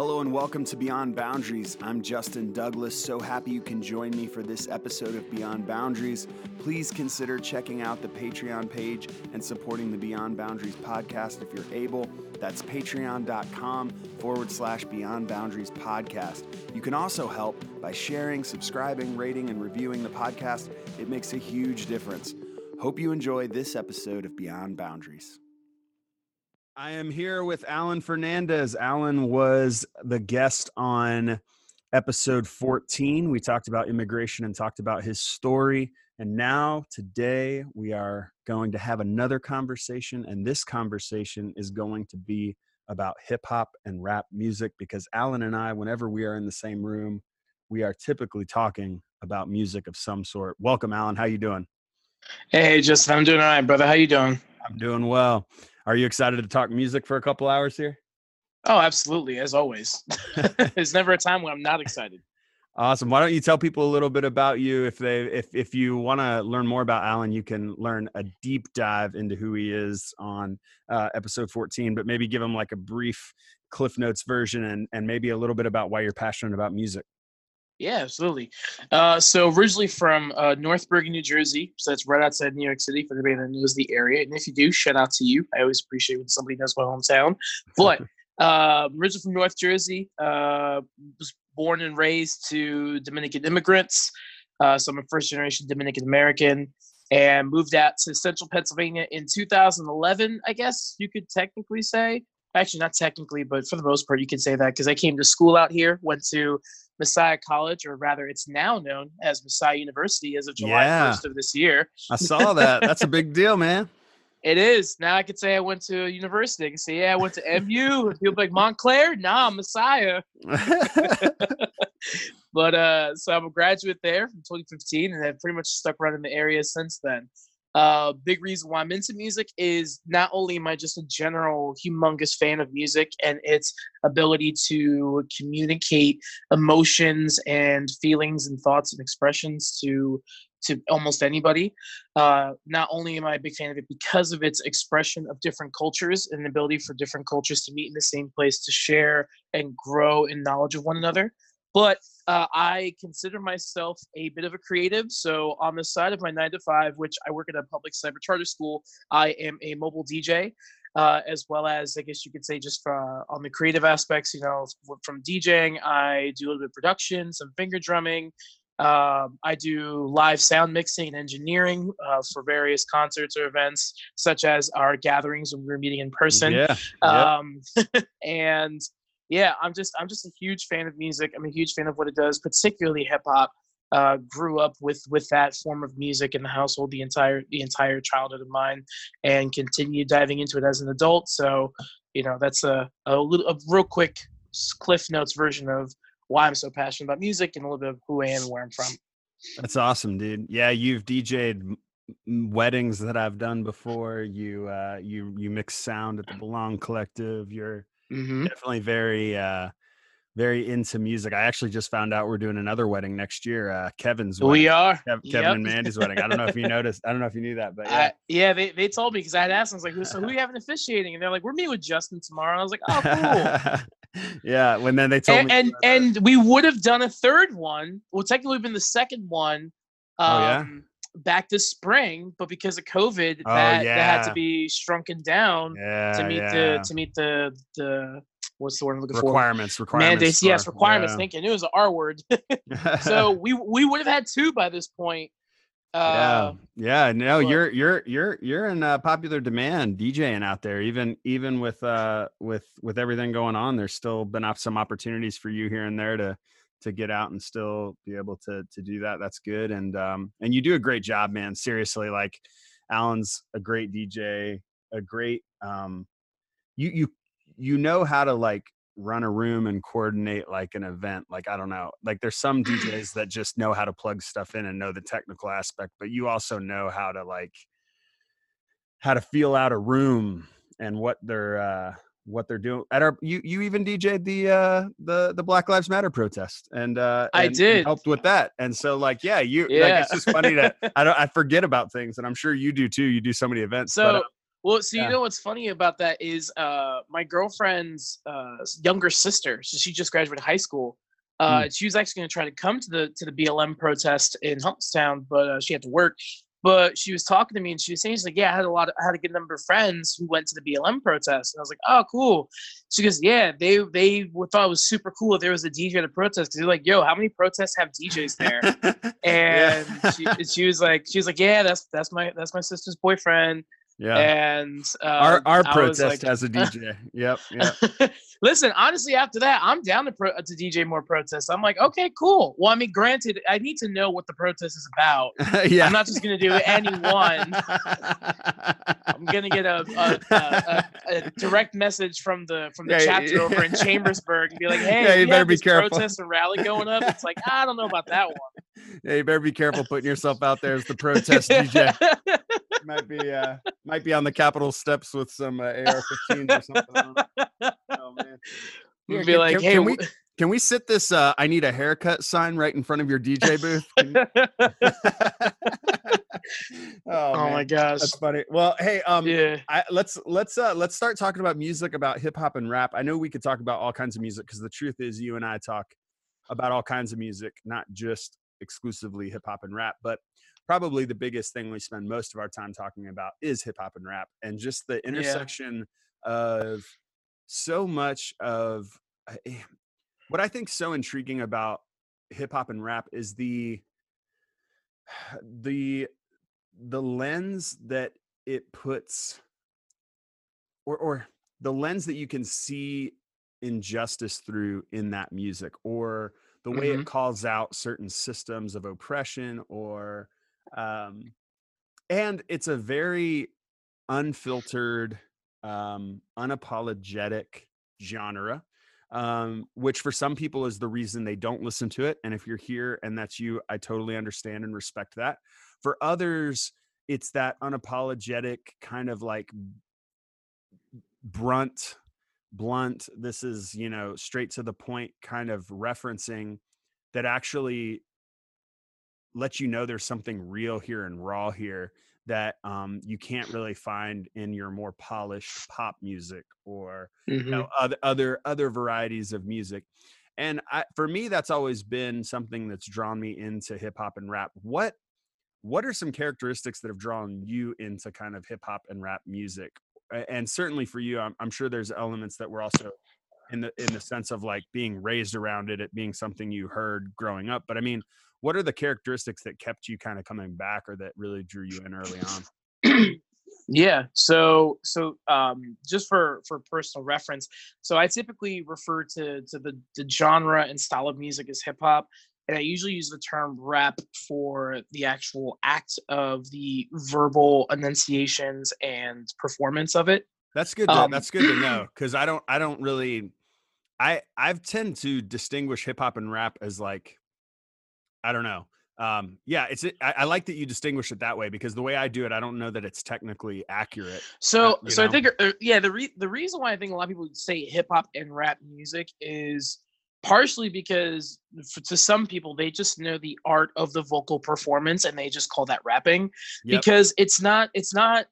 Hello and welcome to Beyond Boundaries. I'm Justin Douglas. So happy you can join me for this episode of Beyond Boundaries. Please consider checking out the Patreon page and supporting the Beyond Boundaries podcast if you're able. That's patreon.com forward slash Beyond Boundaries podcast. You can also help by sharing, subscribing, rating, and reviewing the podcast. It makes a huge difference. Hope you enjoy this episode of Beyond Boundaries. I am here with Alan Fernandez. Alan was the guest on episode 14. We talked about immigration and talked about his story. And now, today, we are going to have another conversation. And this conversation is going to be about hip hop and rap music because Alan and I, whenever we are in the same room, we are typically talking about music of some sort. Welcome, Alan. How you doing? Hey, Justin. I'm doing all right, brother. How you doing? I'm doing well. Are you excited to talk music for a couple hours here? Oh, absolutely, as always. There's never a time when I'm not excited. Awesome. Why don't you tell people a little bit about you? If they if if you want to learn more about Alan, you can learn a deep dive into who he is on uh, episode 14. But maybe give them like a brief Cliff Notes version and and maybe a little bit about why you're passionate about music. Yeah, absolutely. Uh, so originally from uh, North Bergen, New Jersey. So that's right outside New York City for anybody that knows the area. And if you do, shout out to you. I always appreciate when somebody knows my hometown. But uh, originally from North Jersey, uh, was born and raised to Dominican immigrants. Uh, so I'm a first generation Dominican American and moved out to central Pennsylvania in 2011, I guess you could technically say. Actually, not technically, but for the most part, you could say that because I came to school out here, went to Messiah College, or rather, it's now known as Messiah University as of July yeah. 1st of this year. I saw that. That's a big deal, man. It is. Now I could say I went to a university. I can say, yeah, I went to MU. People like Montclair. Nah, Messiah. but uh, so I'm a graduate there from 2015, and I've pretty much stuck around in the area since then. Uh, big reason why I'm into music is not only am I just a general humongous fan of music and its ability to communicate emotions and feelings and thoughts and expressions to to almost anybody. Uh, not only am I a big fan of it because of its expression of different cultures and the ability for different cultures to meet in the same place to share and grow in knowledge of one another, but uh, I consider myself a bit of a creative. So on the side of my nine to five, which I work at a public cyber charter school, I am a mobile DJ. Uh, as well as I guess you could say just for, on the creative aspects, you know, from DJing, I do a little bit of production, some finger drumming. Um, I do live sound mixing and engineering uh, for various concerts or events, such as our gatherings when we're meeting in person. Yeah. Um, and yeah, I'm just I'm just a huge fan of music. I'm a huge fan of what it does, particularly hip hop. Uh, grew up with with that form of music in the household the entire the entire childhood of mine, and continued diving into it as an adult. So, you know, that's a a, little, a real quick Cliff Notes version of why I'm so passionate about music and a little bit of who I am and where I'm from. That's awesome, dude. Yeah, you've DJ'd weddings that I've done before. You uh, you you mix sound at the Belong Collective. You're Mm-hmm. Definitely very uh very into music. I actually just found out we're doing another wedding next year. Uh, Kevin's wedding. We are Kev- Kevin yep. and Mandy's wedding. I don't know if you noticed. I don't know if you knew that, but yeah, yeah. They, they told me because I had asked. I was like, "Who? So who are you having officiating?" And they're like, "We're meeting with Justin tomorrow." I was like, "Oh, cool." yeah. When then they told and, me, and and we would have done a third one. Well, technically, been the second one. Um, oh yeah. Back this spring, but because of COVID, oh, that, yeah. that had to be shrunken down yeah, to meet yeah. the to meet the the what's the word I'm looking requirements, for? Requirements. Mandates. yes, requirements. Thank you. It was an R word. so we we would have had two by this point. Uh, yeah, yeah. No, but, you're you're you're you're in uh, popular demand DJing out there. Even even with uh with with everything going on, there's still been off some opportunities for you here and there to to get out and still be able to to do that. That's good. And um and you do a great job, man. Seriously, like Alan's a great DJ, a great um you you you know how to like run a room and coordinate like an event like i don't know like there's some djs that just know how to plug stuff in and know the technical aspect but you also know how to like how to feel out a room and what they're uh what they're doing at our you you even DJ'd the uh the the Black Lives Matter protest and uh and I did helped with that and so like yeah you yeah. like it's just funny that I don't I forget about things and I'm sure you do too you do so many events so but, Well, so Yeah. you know what's funny about that is uh, my girlfriend's uh, younger sister. So she just graduated high school. Uh, She was actually going to try to come to the to the BLM protest in Hummelstown, but uh, she had to work. But she was talking to me, and she was saying, "She's like, yeah, I had a lot. Of, I had a good number of friends who went to the BLM protest." And I was like, "Oh, cool." She goes, "Yeah, they they thought it was super cool if there was a DJ at a protest because they're like, yo, how many protests have DJs there?" And yeah. she, and she was like, she was like, "Yeah, that's that's my that's my sister's boyfriend." Yeah. And uh, our our I protest like- has a DJ. Yep. Yep. Listen, honestly, after that, I'm down to pro- to DJ more protests. I'm like, okay, cool. Well, I mean, granted, I need to know what the protest is about. yeah. I'm not just gonna do any one. I'm gonna get a a, a, a, direct message from the from the Yeah, chapter yeah. over in Chambersburg and be like, hey, Yeah, you better be careful. protest and rally going up. It's like I don't know about that one. yeah, you better be careful putting yourself out there as the protest DJ. Might be uh might be on the Capitol steps with some uh, AR-15s or something. I don't know. Oh man. Here, be can- like, can- hey, can we can we sit this uh I need a haircut sign right in front of your DJ booth? Oh, oh my gosh, that's funny. Well, hey, um yeah. I, let's let's uh let's start talking about music about hip hop and rap. I know we could talk about all kinds of music because the truth is you and I talk about all kinds of music, not just exclusively hip hop and rap, but probably the biggest thing we spend most of our time talking about is hip hop and rap and just the intersection of so much of uh, eh, what I think so intriguing about hip hop and rap is the the the lens that it puts or or the lens that you can see injustice through in that music or the way Mhm. it calls out certain systems of oppression or um and it's a very unfiltered um unapologetic genre um which for some people is the reason they don't listen to it and if you're here and that's you i totally understand and respect that. For others it's that unapologetic kind of like brunt blunt this is you know straight to the point kind of referencing that actually lets you know there's something real here and raw here that um, you can't really find in your more polished pop music or you Mhm. know other other other varieties of music. And I, for me that's always been something that's drawn me into hip hop and rap. What what are some characteristics that have drawn you into kind of hip hop and rap music? And certainly for you I'm, I'm sure there's elements that were also in the in the sense of like being raised around it it being something you heard growing up. But i mean what are the characteristics that kept you kind of coming back or that really drew you in early on yeah so so um just for for personal reference so i typically refer to to the the genre and style of music as hip hop and i usually use the term rap for the actual act of the verbal enunciations and performance of it That's good. To, Um, that's good to know because I don't. I don't really. I I've tend to distinguish hip hop and rap as like, I don't know. Um, yeah, it's. I, I like that you distinguish it that way because the way I do it, I don't know that it's technically accurate. So, you so know? I think, uh, yeah, the re- the reason why I think a lot of people say hip hop and rap music is partially because f to some people they just know the art of the vocal performance and they just call that rapping Yep. because it's not it's not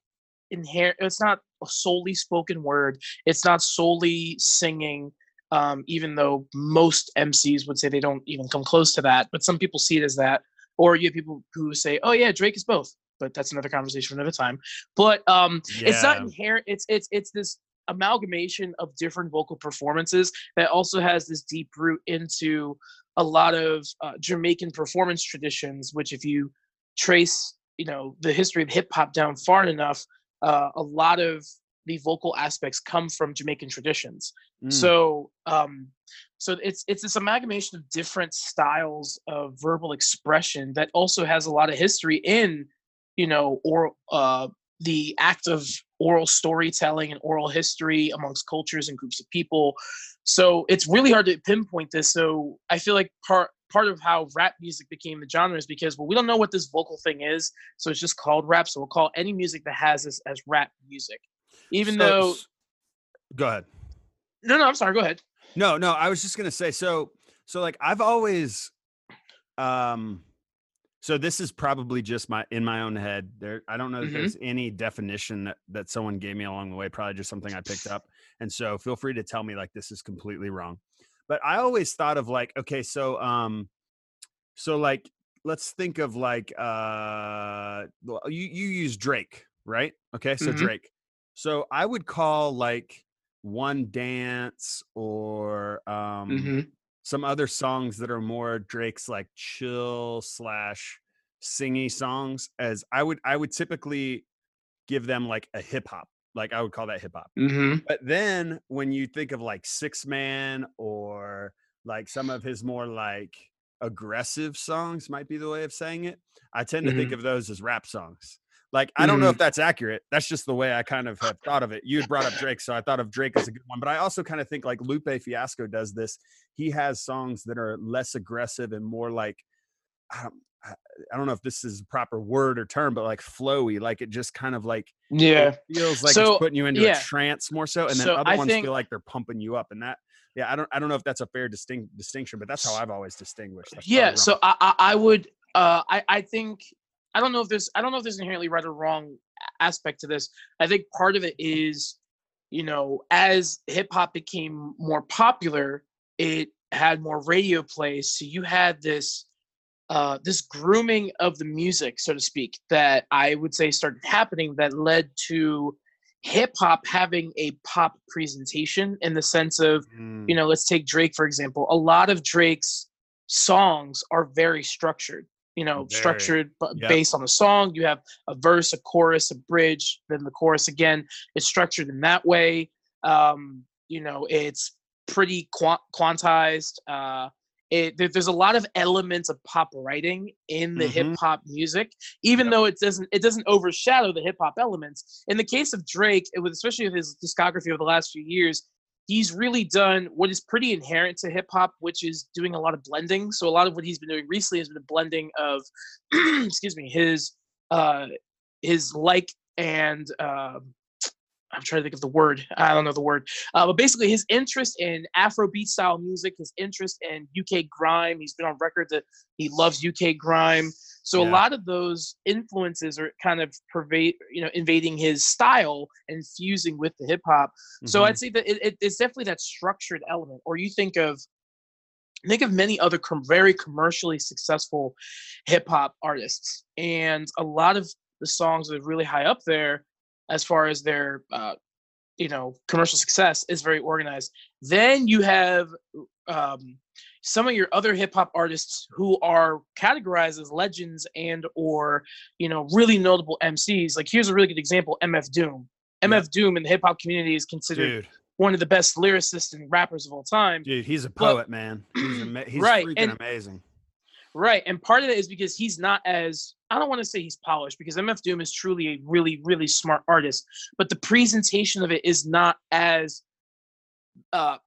inherent it's not a solely spoken word it's not solely singing um, even though most MCs would say they don't even come close to that but some people see it as that or you have people who say oh yeah Drake is both but that's another conversation for another time but um it's not Yeah. inherent it's it's it's this amalgamation of different vocal performances that also has this deep root into a lot of uh, jamaican performance traditions which if you trace you know the history of hip hop down far enough uh, a lot of the vocal aspects come from jamaican traditions. Mm, so um so it's it's this amalgamation of different styles of verbal expression that also has a lot of history in you know or uh the act of oral storytelling and oral history amongst cultures and groups of people. So it's really hard to pinpoint this. So i feel like part part of how rap music became the genre is because well we don't know what this vocal thing is so it's just called rap. So we'll call any music that has this as rap music even so- though go ahead. no no i'm sorry go ahead No, no, I was just gonna say so. So like I've always, um, So this is probably just my in my own head. There, I don't know that Mhm. there's any definition that, that someone gave me along the way. Probably just something I picked up. And so feel free to tell me like this is completely wrong. But I always thought of like, okay, so um, so like let's think of like uh, well, you you use Drake, right? Okay, so Mhm. Drake. So I would call like one dance or um Mhm. some other songs that are more Drake's like chill slash singy songs as I would I would typically give them like a hip hop. Like I would call that hip hop. Mhm. But then when you think of like Six Man or like some of his more like aggressive songs might be the way of saying it. I tend to think Mhm. of those as rap songs. Like I don't know if that's accurate. That's just the way I kind of have thought of it. You had brought up Drake, so I thought of Drake as a good one. But I also kind of think like Lupe Fiasco does this. He has songs that are less aggressive and more like I don't, I I don't know if this is a proper word or term, but like flowy. Like it just kind of like Yeah. feels like So, it's putting you into yeah. a trance more so, and then So other I ones think- feel like they're pumping you up. And that, yeah, I don't, I don't know if that's a fair distinct distinction, but that's how I've always distinguished. That's yeah so I, I i would uh i i think i don't know if there's i don't know if there's inherently right or wrong aspect to this. I think part of it is you know as hip hop became more popular it had more radio plays so you had this uh this grooming of the music so to speak that i would say started happening that led to hip hop having a pop presentation in the sense of Mm, you know let's take drake for example. A lot of drake's songs are very structured you know Very. structured b- Yep. based on the song you have a verse a chorus a bridge then the chorus again it's structured in that way um you know it's pretty quant- quantized uh it, there- there's a lot of elements of pop writing in the Mhm. hip hop music, even Yep. though it doesn't it doesn't overshadow the hip hop elements. In the case of Drake, it was especially with his discography over the last few years, he's really done what is pretty inherent to hip hop, which is doing a lot of blending. So a lot of what he's been doing recently has been a blending of, excuse me, his uh, his like and um I'm trying to think of the word. I don't know the word. Uh, but basically, his interest in Afrobeat style music, his interest in UK grime. He's been on record that he loves UK grime. So a lot of those influences are kind of pervade, you know, invading his style and fusing with the hip hop. So mhm. I'd say that it, it, it's definitely that structured element. Or you think of think of many other com- very commercially successful hip hop artists, and a lot of the songs that are really high up there, as far as their uh, you know commercial success, is very organized. Then you have um, some of your other hip hop artists who are categorized as legends and or you know really notable MCs. Like here's a really good example: MF Doom. MF Doom in the hip hop community is considered dude, one of the best lyricists and rappers of all time. dude, he's a poet, man. He's ama- he's right, freaking and- amazing. Right. And part of it is because he's not as I don't want to say he's polished because MF Doom is truly a really, really smart artist, but the presentation of it is not as uh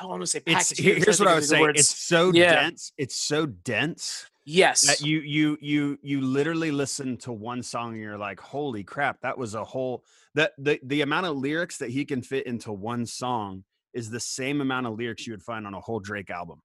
I want to say It's packaged. here- I'm trying here's what I think of was saying. words. It's so Yeah. dense. It's so dense yes. that you you you you literally listen to one song and you're like, holy crap, that was a whole that the the amount of lyrics that he can fit into one song is the same amount of lyrics you would find on a whole Drake album.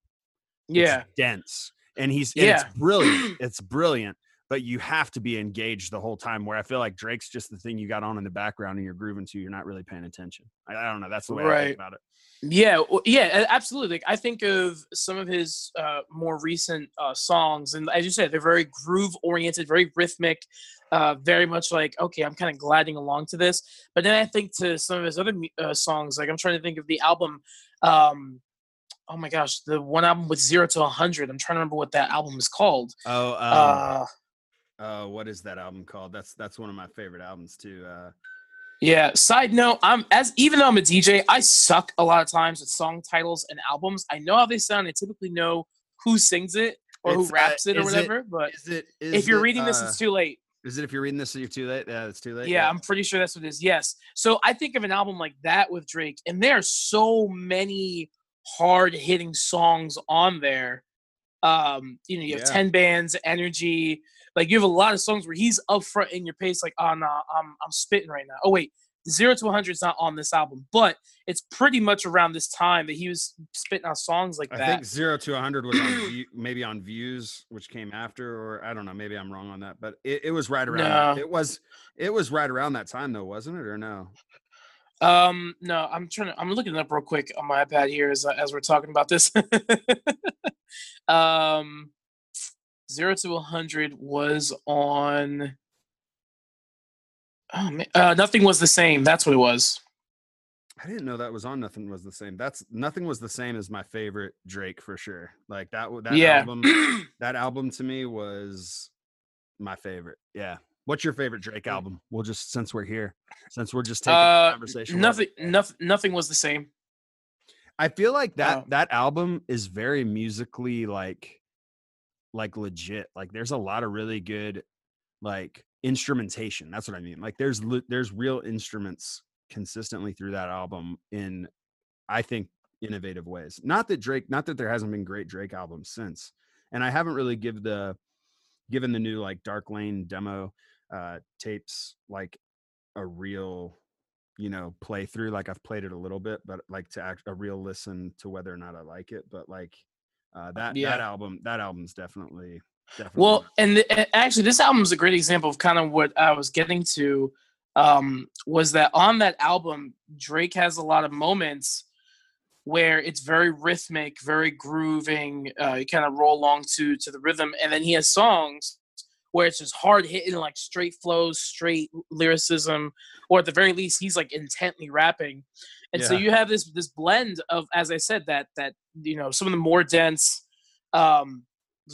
It's yeah. dense. And he's and it's Yeah. brilliant. It's brilliant, but you have to be engaged the whole time. Where I feel like Drake's just the thing you got on in the background and you're grooving to, you're not really paying attention. I, I don't know. That's the way I think about it. Yeah, w- yeah, absolutely. Like, I think of some of his uh, more recent uh, songs, and as you said, they're very groove oriented, very rhythmic, uh, very much like okay, I'm kind of gliding along to this. But then I think to some of his other uh, songs, like I'm trying to think of the album. Um, oh my gosh, the one album with zero to a hundred. I'm trying to remember what that album is called. Oh, um, uh, uh, what is that album called? That's that's one of my favorite albums too. Uh, Yeah. Side note, I'm as even though I'm a DJ, I suck a lot of times with song titles and albums. I know how they sound. I typically know who sings it or It's, who uh, raps it or is it- whatever. but is it? Is if you're it, reading this, uh, it's too late. Is it if you're reading this, you're too late? Yeah, it's too late. Yeah, I'm pretty sure that's what it is. Yes. So I think of an album like that with Drake, and there are so many hard hitting songs on there. Um, you know, you have Yeah. 10 bands, energy. Like you have a lot of songs where he's up front in your pace, like, oh no, I'm I'm spitting right now. Oh wait, Zero to 100 is not on this album, but it's pretty much around this time that he was spitting out songs like I that. I think zero to 100 was on view, maybe on views, which came after, or I don't know. Maybe I'm wrong on that, but it, it was right around. that- No. It was it was right around that time though, wasn't it? Or no? Um, no, I'm trying to. I'm looking it up real quick on my iPad here as as we're talking about this. um, zero to 100 was on. Oh man, uh, nothing was the same. That's what it was. I didn't know that was on. Nothing was the same. That's nothing was the same as my favorite Drake for sure. Like that. That yeah. album. that album to me was my favorite. Yeah. What's your favorite Drake album? We'll just since we're here, since we're just taking uh, conversation. nothing. Nothing. Nothing was the same. I feel like that Oh. that album is very musically like like legit. Like there's a lot of really good like instrumentation. That's what I mean. Like there's there's real instruments consistently through that album in I think innovative ways. Not that Drake not that there hasn't been great Drake albums since. And I haven't really give the given the new like Dark Lane demo uh tapes like a real you know play through like i've played it a little bit but like to act a real listen to whether or not i like it but like uh that that album that album's definitely definitely Well, and, th- and actually, this album is a great example of kind of what I was getting to. Um, was that on that album, Drake has a lot of moments where it's very rhythmic, very grooving. Uh, you kind of roll along to to the rhythm, and then he has songs where it's just hard hitting, like straight flows, straight lyricism, or at the very least, he's like intently rapping. And so you have this this blend of, as I said, that that you know some of the more dense um,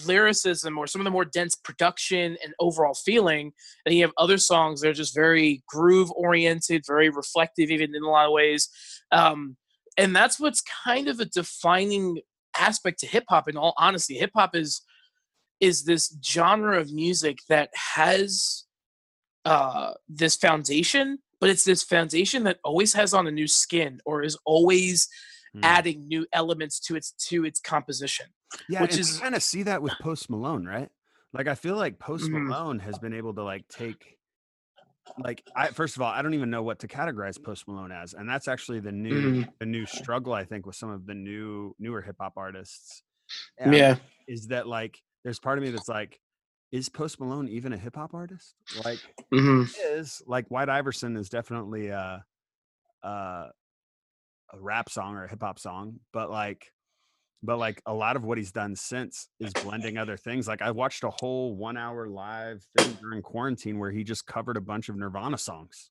lyricism or some of the more dense production and overall feeling. And you have other songs that are just very groove oriented, very reflective, even in a lot of ways. Um, and that's what's kind of a defining aspect to hip hop. In all honesty, hip hop is is this genre of music that has uh, this foundation, but it's this foundation that always has on a new skin or is always Mm. adding new elements to its to its composition. yeah which is- kind of see that with post malone right like i feel like post Mhm. malone has been able to like take like i first of all i don't even know what to categorize post malone as and that's actually the new the new struggle i think with some of the new newer hip-hop artists um, Yeah. is that like there's part of me that's like is post malone even a hip-hop artist like hmm is like White Iverson is definitely a a, a rap song or a hip hop song, but like but like a lot of what he's done since is blending other things. Like I watched a whole one hour live thing during quarantine where he just covered a bunch of Nirvana songs.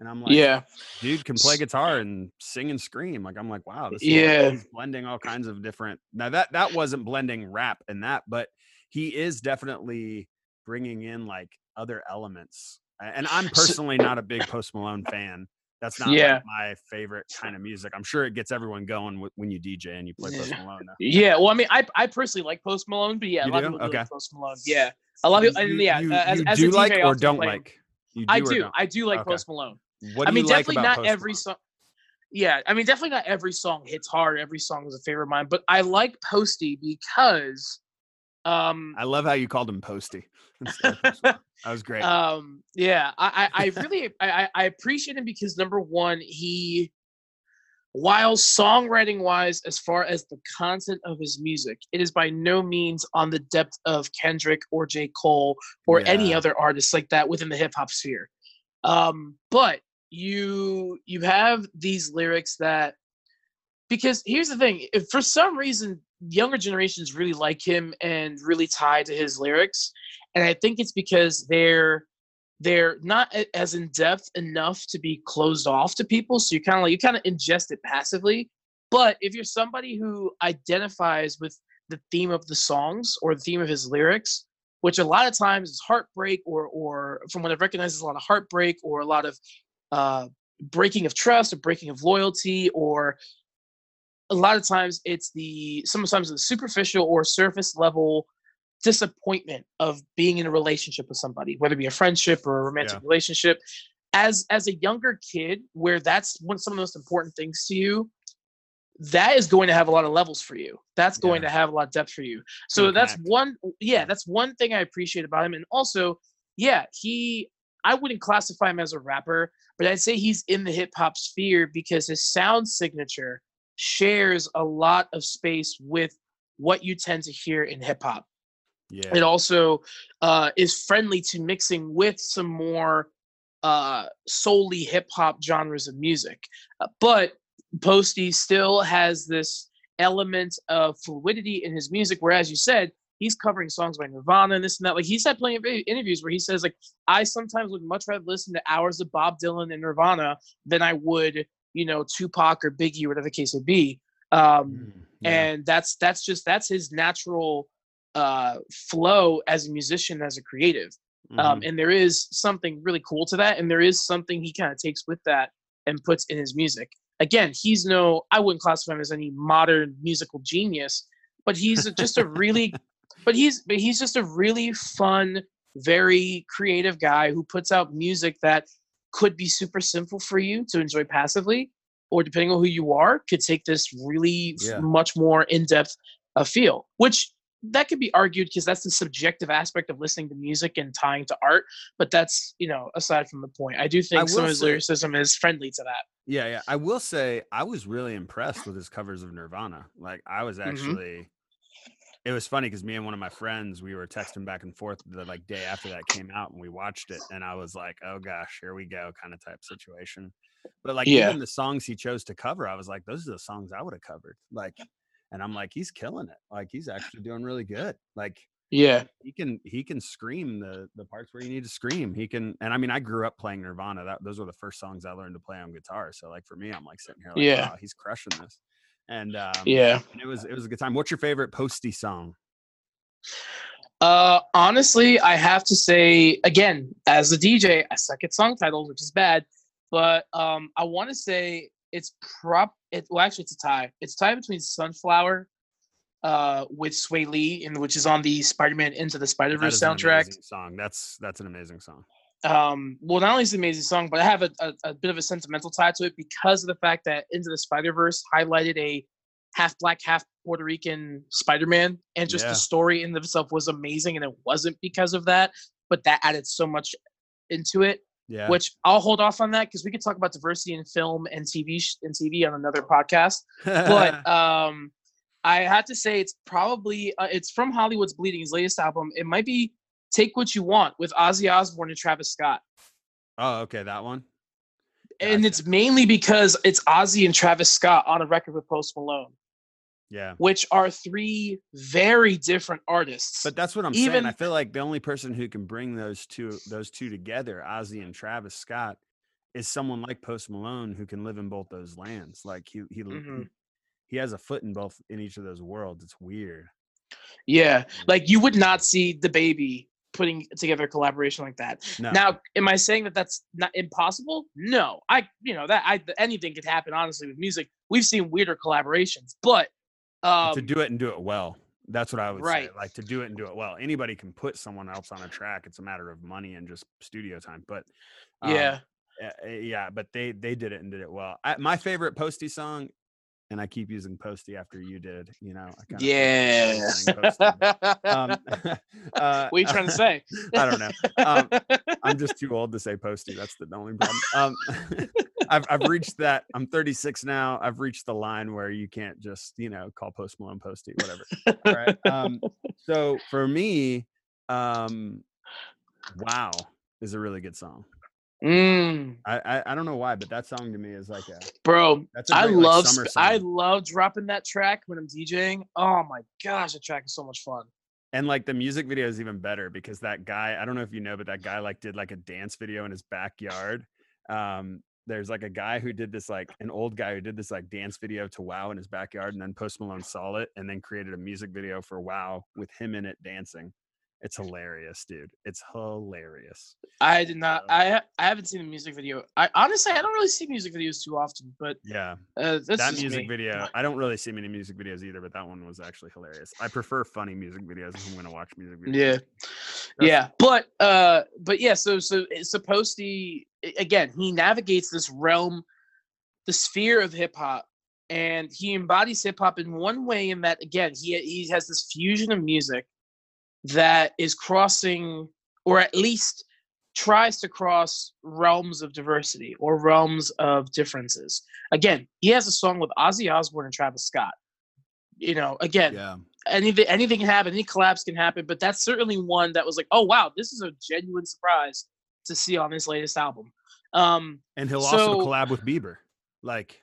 And I'm like, yeah. dude can play guitar and sing and scream. Like I'm like, wow, this is Yeah. blending all kinds of different. Now that that wasn't blending rap and that, but he is definitely bringing in like other elements. And I'm personally not a big Post Malone fan. That's not like, my favorite kind of music. I'm sure it gets everyone going when you DJ and you play Post Malone. though. Yeah. Well, I mean, I I personally like Post Malone, but yeah, a You lot do? of people do like Post Malone. Yeah, a lot of people. You- and yeah, you, uh, as, you as do a DJ, like or don't play like. You I do. I do like Okay. Post Malone. What do I mean, you like definitely about not Post every song. Yeah, I mean, definitely not every song hits hard. Every song is a favorite of mine, but I like Posty because, um, I love how you called him Posty. instead of Post Malone. that was great. um, yeah, I, I, I really, I, I- I appreciate him because number one, he, while songwriting wise, as far as the content of his music, it is by no means on the depth of Kendrick or J. Cole or any other artists like that within the hip hop sphere. Um, but you you have these lyrics that because here's the thing, if for some reason younger generations really like him and really tie to his lyrics, and I think it's because they're they're not as in depth enough to be closed off to people. So you kind of like you kind of ingest it passively. But if you're somebody who identifies with the theme of the songs or the theme of his lyrics, which a lot of times is heartbreak or or from what I've recognized is a lot of heartbreak or a lot of uh, breaking of trust or breaking of loyalty or a lot of times it's the sometimes the superficial or surface level disappointment of being in a relationship with somebody whether it be a friendship or a romantic Yeah. relationship. As as a younger kid where that's one some of the most important things to you that is going to have a lot of levels for you. That's going Yeah. to have a lot of depth for you. So Gonna that's one yeah that's one thing i appreciate about him. And also yeah he I wouldn't classify him as a rapper, but I'd say he's in the hip hop sphere because his sound signature shares a lot of space with what you tend to hear in hip hop. Yeah. It also uh, is friendly to mixing with some more uh, solely hip hop genres of music. Uh, but Posty still has this element of fluidity in his music, where, as you said, he's covering songs by Nirvana and this and that. Like he's had plenty of interviews where he says, like, I sometimes would much rather listen to hours of Bob Dylan and Nirvana than I would, you know, Tupac or Biggie, whatever the case would be. Um, Mm, yeah. and that's that's just that's his natural uh flow as a musician as a creative um Mhm. and there is something really cool to that and there is something he kind of takes with that and puts in his music again he's no i wouldn't classify him as any modern musical genius but he's just a really but he's but he's just a really fun very creative guy who puts out music that could be super simple for you to enjoy passively or depending on who you are could take this really Yeah. much more in-depth uh, feel which that could be argued because that's the subjective aspect of listening to music and tying to art but that's you know aside from the point i do think some of his lyricism is friendly to that Yeah, yeah. I will say I was really impressed with his covers of Nirvana. Like I was Mhm. actually it was funny because me and one of my friends we were texting back and forth the like day after that came out and we watched it and I was like, oh gosh, here we go, kind of type situation. But like Yeah. even the songs he chose to cover, I was like, those are the songs I would have covered. Like, and I'm like, he's killing it. Like he's actually doing really good. Like yeah he can he can scream the the parts where you need to scream he can and i mean i grew up playing nirvana that those were the first songs i learned to play on guitar so like for me i'm like sitting here like Yeah. wow, he's crushing this and um yeah and it was it was a good time what's your favorite posty song Uh, honestly, I have to say again, as a DJ, I suck at song titles, which is bad. But um, I want to say it's prop. It well, actually, it's a tie. It's a tie between Sunflower, uh, with Swae Lee, and which is on the Spider-Man Into the Spider-Verse soundtrack. song that's that's an amazing song Um, well, not only is it an amazing song, but I have a, a, a bit of a sentimental tie to it because of the fact that Into the Spider-Verse highlighted a half black, half Puerto Rican Spider-Man, and just Yeah. the story in itself was amazing, and it wasn't because of that, but that added so much into it. yeah Which I'll hold off on that because we could talk about diversity in film and TV sh- and TV on another podcast. But um, I had to say it's probably uh, it's from Hollywood's Bleeding, his latest album. It might be "Take What You Want" with Ozzy Osbourne and Travis Scott. oh okay that one? And it's mainly because it's Ozzy and Travis Scott on a record with Post Malone, yeah. Which are three very different artists. but that's what i'm saying. I feel like the only person who can bring those two those two together ozzy and travis scott is someone like post malone who can live in both those lands. Like he he, Mhm. he he has a foot in both in each of those worlds. It's weird. Yeah, like you would not see the baby putting together a collaboration like that. no Now, am I saying that that's not impossible? No, I you know that I anything could happen. Honestly, with music, we've seen weirder collaborations, but um, to do it and do it well. That's what I would right. say. Like to do it and do it well. Anybody can put someone else on a track. It's a matter of money and just studio time. But um, yeah, eh, eh, yeah. But they they did it and did it well. I, my favorite Posty song, and I keep using Posty after you did. You know, yeah. Um, uh, what are you trying to say? I don't know. Um, I'm just too old to say posty. That's the only problem. Um, I've I've reached that. I'm 36 now. I've reached the line where you can't just you know call Post Malone posty, whatever. All right. Um, so for me, um, wow is a really good song. Mm, I, I I don't know why, but that song to me is like a bro, that's a I great, like, love summer sp- I love dropping that track when I'm DJing. Oh my gosh, that track is so much fun. and like the music video is even better because that guy I don't know if you know, but that guy like did like a dance video in his backyard. Um, there's like a guy who did this like an old guy who did this like dance video to Wow in his backyard, and then Post Malone saw it and then created a music video for Wow with him in it dancing. It's hilarious, dude. It's hilarious. I did not. Um, I I haven't seen the music video. I honestly I don't really see music videos too often, but Yeah, uh, that's that music me. video. I don't really see many music videos either, but that one was actually hilarious. I prefer funny music videos if I'm going to watch music videos. Yeah, yeah, but uh, but yeah. So so it's supposed to again. He navigates this realm, the sphere of hip hop, and he embodies hip hop in one way. In that again, he he has this fusion of music that is crossing, or at least tries to cross realms of diversity or realms of differences. Again, he has a song with Ozzy Osbourne and Travis Scott. You know, again, Yeah. anything anything can happen, any collapse can happen, but that's certainly one that was like, oh wow, this is a genuine surprise to see on his latest album. Um, And he'll also collab with Bieber. Like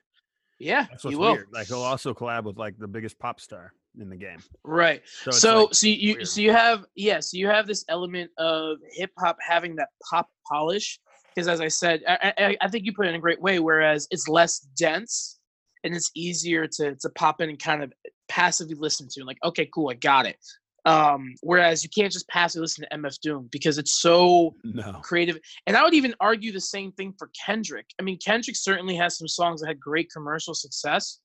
yeah, that's he what's will. weird. Like he'll also collab with like the biggest pop star in the game. Right. So so like, so you weird. so you have yeah so you have this element of hip hop having that pop polish because as I said I, I, I think you put it in a great way whereas it's less dense and it's easier to to pop in and kind of passively listen to like okay cool I got it um whereas you can't just passively listen to MF Doom because it's so no. creative and I would even argue the same thing for Kendrick I mean Kendrick certainly has some songs that had great commercial success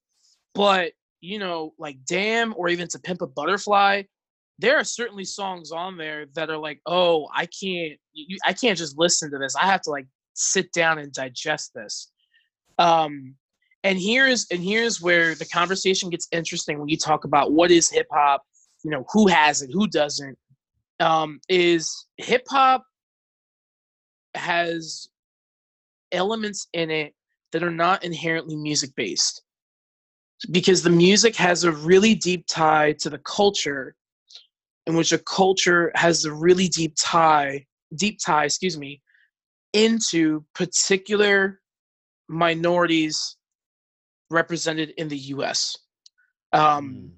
but you know, like Damn or even To Pimp a Butterfly, there are certainly songs on there that are like, oh, I can't, you, I can't just listen to this. I have to like sit down and digest this. Um, and here's and here's where the conversation gets interesting when you talk about what is hip hop, you know, who has it, who doesn't. Um, is hip hop has elements in it that are not inherently music based because the music has a really deep tie to the culture in which a culture has a really deep tie deep tie excuse me into particular minorities represented in the US um, Mm.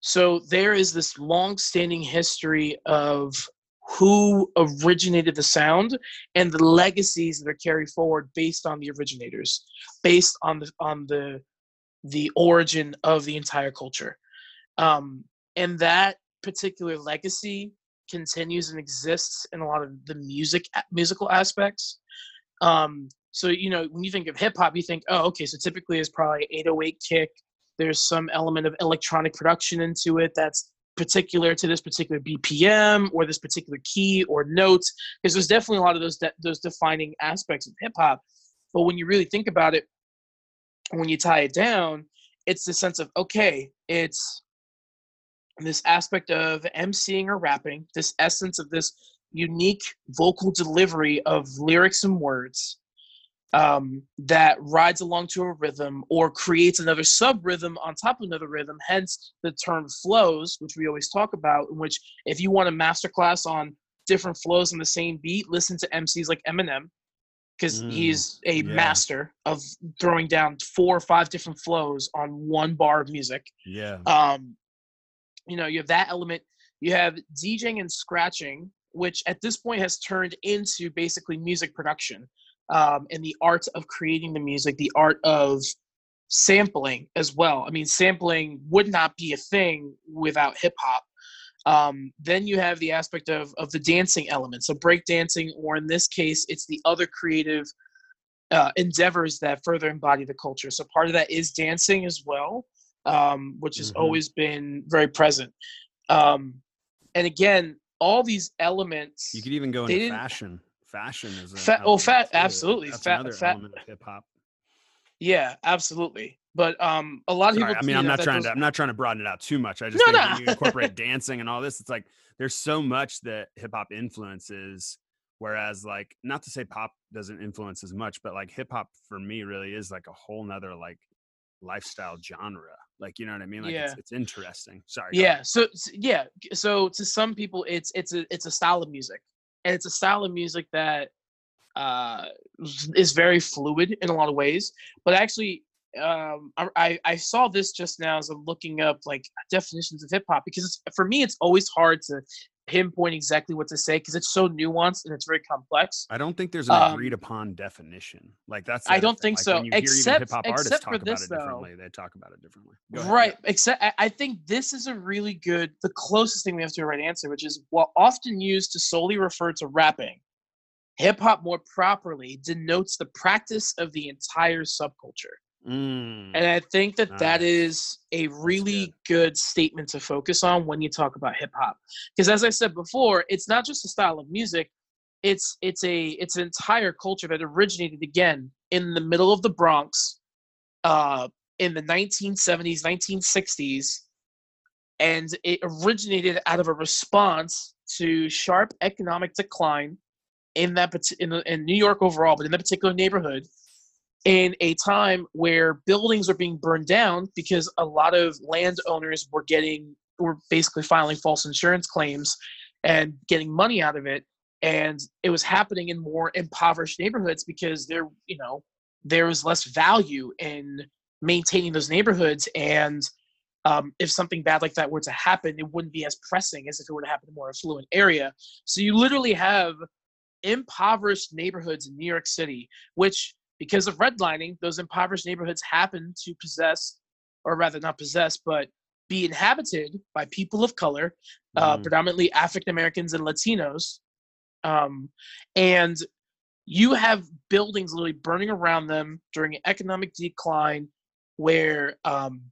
so there is this long-standing history of who originated the sound and the legacies that are carried forward based on the originators based on the on the the origin of the entire culture. Um, and that particular legacy continues and exists in a lot of the music musical aspects. Um, so you know, when you think of hip hop, you think, oh, okay, so typically it's probably 808 kick. There's some element of electronic production into it that's particular to this particular BPM or this particular key or notes, because there's definitely a lot of those de- those defining aspects of hip hop. But when you really think about it, when you tie it down, it's the sense of okay, it's this aspect of emceeing or rapping, this essence of this unique vocal delivery of lyrics and words um, that rides along to a rhythm or creates another sub rhythm on top of another rhythm. Hence the term flows, which we always talk about. In which, if you want a masterclass on different flows in the same beat, listen to MCs like Eminem because Mm, he's a yeah. master of throwing down four or five different flows on one bar of music. Yeah. Um, you know, you have that element. You have DJing and scratching, which at this point has turned into basically music production um, and the art of creating the music, the art of sampling as well. I mean, sampling would not be a thing without hip hop. Um, then you have the aspect of of the dancing element, so break dancing, or in this case, it's the other creative uh, endeavors that further embody the culture. So part of that is dancing as well, um, which has Mhm. always been very present. Um, and again, all these elements. You could even go into fashion. Fashion is a Fa- oh, fa- absolutely. That's Fa- another fa- element of hip hop. yeah, absolutely. But um, a lot of Sorry, people. I mean, I'm not trying to. I'm not trying to broaden it out too much. I just No, think no. you incorporate dancing and all this, it's like there's so much that hip hop influences. Whereas, like, not to say pop doesn't influence as much, but like hip hop for me really is like a whole nother like lifestyle genre. Like, you know what I mean? Like, it's, Yeah. it's interesting. Sorry. yeah so yeah so to some people it's it's a it's a style of music and it's a style of music that uh is very fluid in a lot of ways but actually um I- I, saw this just now as I'm looking up like definitions of hip hop because it's, for me it's always hard to pinpoint exactly what to say because it's so nuanced and it's very complex I don't think there's an Um, agreed upon definition. Like that's. I don't thing, think like, so, except- hip hop artists talk for about this, it though. differently, they talk about it differently. Go ahead. Right. Except I, I think this is a really good, the closest thing we have to a right answer, which is while often used to solely refer to rapping, hip hop more properly denotes the practice of the entire subculture. Mm. And I think that that Nice. is a really good. statement to focus on when you talk about hip hop. Because as I said before, it's not just a style of music. It's it's a it's an entire culture that originated again in the middle of the Bronx, uh, in the 1970s, 1960s, and it originated out of a response to sharp economic decline in that in, in New York overall, but in that particular neighborhood, in a time where buildings are being burned down because a lot of landowners were getting were basically filing false insurance claims and getting money out of it. And it was happening in more impoverished neighborhoods because there you know there was less value in maintaining those neighborhoods. And um, if something bad like that were to happen it wouldn't be as pressing as if it were to happen in a more affluent area. So you literally have impoverished neighborhoods in new york city which because of redlining those impoverished neighborhoods happen to possess or rather not possess but be inhabited by people of color uh, mm. predominantly african americans and latinos um, and you have buildings literally burning around them during an economic decline where um,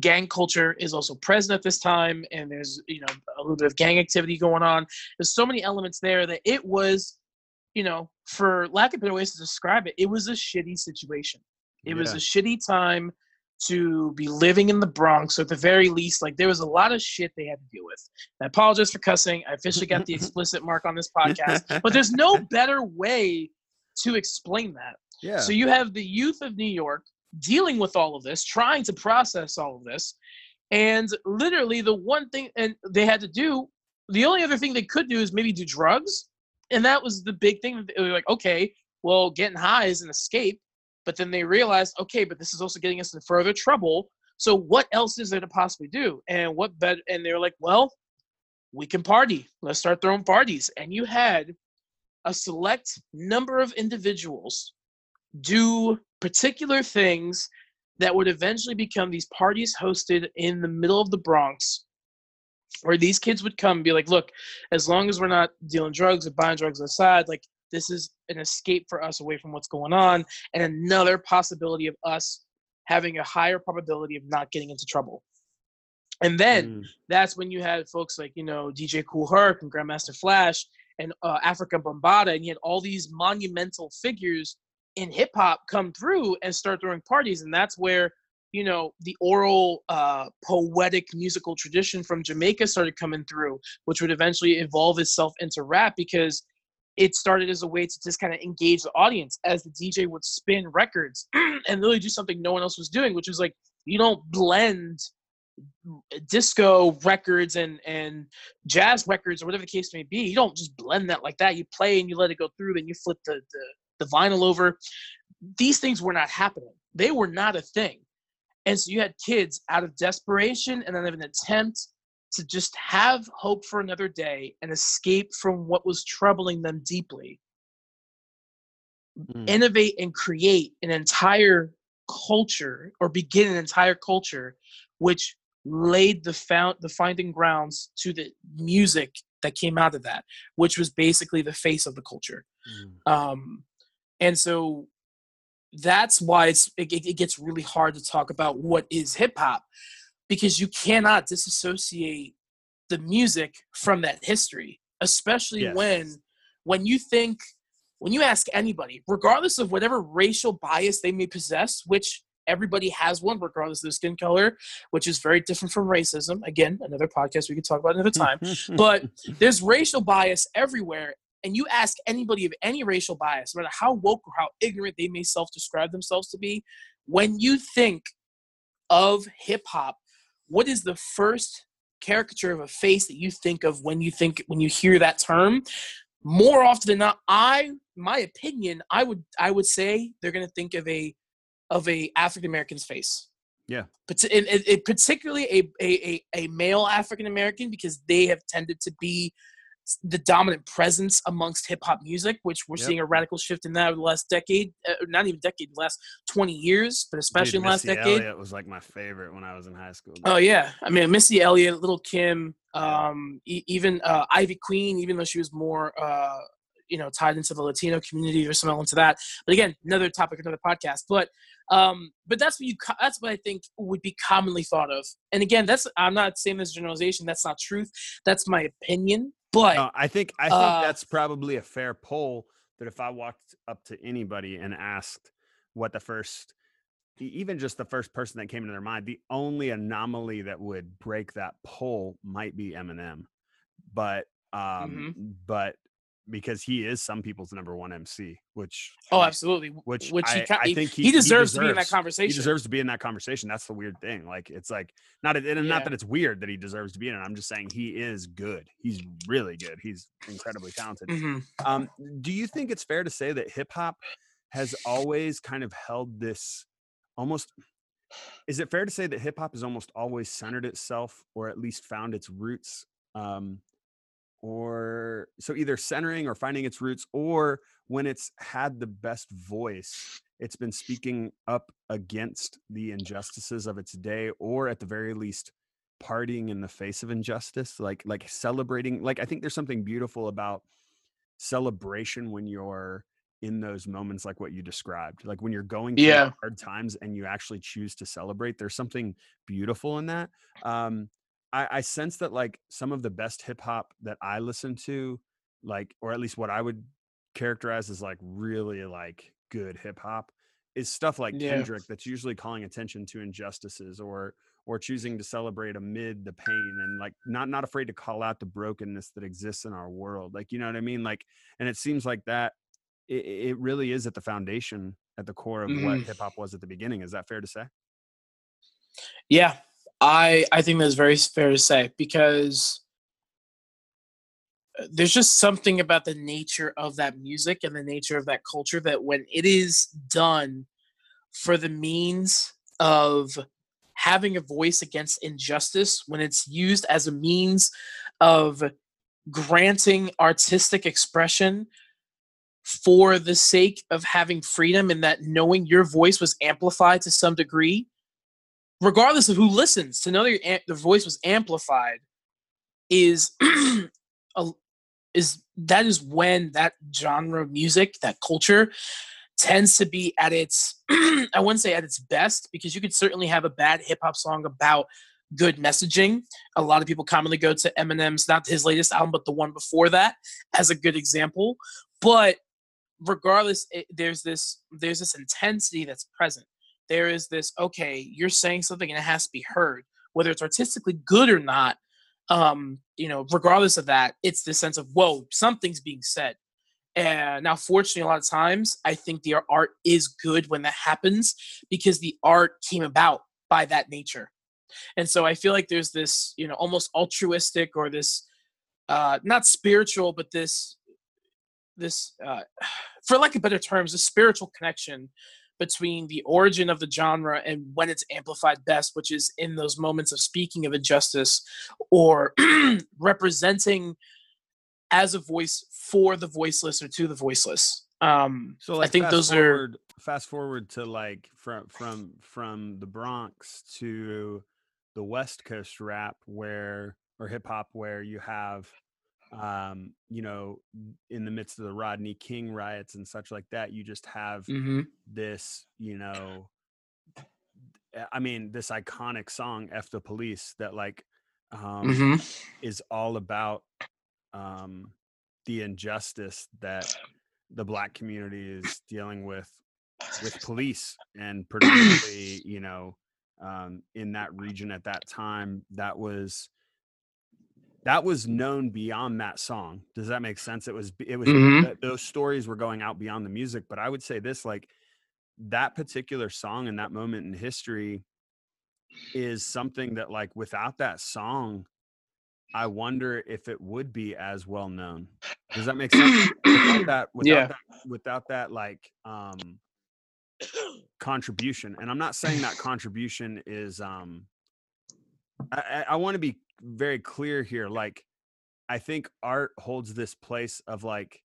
gang culture is also present at this time and there's you know a little bit of gang activity going on there's so many elements there that it was you know for lack of better ways to describe it it was a shitty situation it yeah. was a shitty time to be living in the Bronx. So at the very least, like there was a lot of shit they had to deal with. I apologize for cussing. I officially got the explicit mark on this podcast, but there's no better way to explain that. Yeah. So you have the youth of New York dealing with all of this, trying to process all of this, and literally the one thing and they had to do, the only other thing they could do is maybe do drugs, and that was the big thing. They were like, okay, well, getting high is an escape but then they realized, okay, but this is also getting us in further trouble. So what else is there to possibly do? And what better? And they're like, well, we can party. Let's start throwing parties. And you had a select number of individuals do particular things that would eventually become these parties hosted in the middle of the Bronx where these kids would come and be like, look, as long as we're not dealing drugs or buying drugs aside, like this is an escape for us away from what's going on and another possibility of us having a higher probability of not getting into trouble. And then mm. that's when you had folks like, you know, DJ Kool Herc and Grandmaster Flash and uh, Afrika Bambaataa, and you had all these monumental figures in hip hop come through and start throwing parties. And that's where, you know, the oral, uh, poetic musical tradition from Jamaica started coming through, which would eventually evolve itself into rap because it started as a way to just kind of engage the audience as the DJ would spin records and really do something no one else was doing, which was like you don't blend disco records and and jazz records or whatever the case may be. You don't just blend that like that. You play and you let it go through, then you flip the the, the vinyl over. These things were not happening. They were not a thing. And so you had kids out of desperation and out of an attempt to just have hope for another day and escape from what was troubling them deeply. Mm. Innovate and create an entire culture or begin an entire culture which laid the found the finding grounds to the music that came out of that which was basically the face of the culture mm. um and so that's why it's it, it gets really hard to talk about what is hip hop because you cannot disassociate the music from that history especially yes. when when you think when you ask anybody regardless of whatever racial bias they may possess which everybody has one regardless of their skin color which is very different from racism again another podcast we could talk about another time but there's racial bias everywhere and you ask anybody of any racial bias no matter how woke or how ignorant they may self-describe themselves to be when you think of hip-hop what is the first caricature of a face that you think of when you think when you hear that term? More often than not i my opinion i would i would say they're going to think of a of a african american's face. Yeah. But it, it, particularly a, a a male african american because they have tended to be the dominant presence amongst hip hop music, which we're yep. seeing a radical shift in that over the last decade, uh, not even decade, the last 20 years, but especially Dude, in the last decade. Elliott was like my favorite when I was in high school. Oh yeah, I mean Missy Elliott, Lil' Kim, um, e- even uh, Ivy Queen, even though she was more uh, you know tied into the Latino community or something into that. But again, another topic, another podcast. But um, but that's what you that's what I think would be commonly thought of. And again, that's I'm not saying this generalization. That's not truth. That's my opinion. But no, I think I think uh, that's probably a fair poll. That if I walked up to anybody and asked what the first, even just the first person that came into their mind, the only anomaly that would break that poll might be Eminem. But um, mm-hmm. but because he is some people's number one MC, which oh, absolutely, which, which I, he, I think he, he, deserves, he to be in that conversation. He deserves to be in that conversation. That's the weird thing. Like it's like not and not that it's weird that he deserves to be in it. I'm just saying he is good. He's really good. He's incredibly talented. Mhm. Um, do you think it's fair to say that hip hop has always kind of held this almost? Is it fair to say that hip hop has almost always centered itself, or at least found its roots, um, or so either centering or finding its roots, or when it's had the best voice, it's been speaking up against the injustices of its day, or at the very least, partying in the face of injustice, like like celebrating. Like I think there's something beautiful about celebration when you're in those moments like what you described like when you're going through Yeah. hard times and you actually choose to celebrate there's something beautiful in that um i i sense that like some of the best hip hop that i listen to like or at least what i would characterize as like really like good hip hop is stuff like Yeah. kendrick that's usually calling attention to injustices or or choosing to celebrate amid the pain and like not not afraid to call out the brokenness that exists in our world like you know what i mean like and it seems like that it, it really is at the foundation at the core of what Mhm. hip hop was at the beginning is that fair to say Yeah, I I think that's very fair to say because uh, there's just something about the nature of that music and the nature of that culture that when it is done for the means of having a voice against injustice, when it's used as a means of granting artistic expression for the sake of having freedom and that knowing your voice was amplified to some degree, regardless of who listens, to know that your, the voice was amplified is a, is that is when that genre of music, that culture, tends to be at its I wouldn't say at its best because you could certainly have a bad hip hop song about good messaging. A lot of people commonly go to Eminem's not his latest album, but the one before that as a good example. But regardless, it, there's this there's this intensity that's present there is this okay you're saying something and it has to be heard whether it's artistically good or not um you know regardless of that it's this sense of whoa something's being said. And now fortunately a lot of times i think the art is good when that happens because the art came about by that nature. And so i feel like there's this you know almost altruistic or this uh not spiritual but this this uh for lack of better terms a spiritual connection between the origin of the genre and when it's amplified best, which is in those moments of speaking of injustice or representing as a voice for the voiceless or to the voiceless. Um, so I think those are fast forward to like from from from the bronx to the west coast rap where or hip hop where you have um you know in the midst of the rodney king riots and such like that you just have Mhm. this, you know, uh, I mean, this iconic song "F the Police" that like um, Mhm. is all about um, the injustice that the black community is dealing with with police and particularly, you know, um, in that region at that time. That was that was known beyond that song. Does that make sense? It was it was Mhm. th- those stories were going out beyond the music. But I would say this like that particular song and that moment in history is something that like without that song i wonder if it would be as well known does that make sense without that without Yeah. that without that like um contribution and i'm not saying that contribution is um i, I want to be very clear here like i think art holds this place of like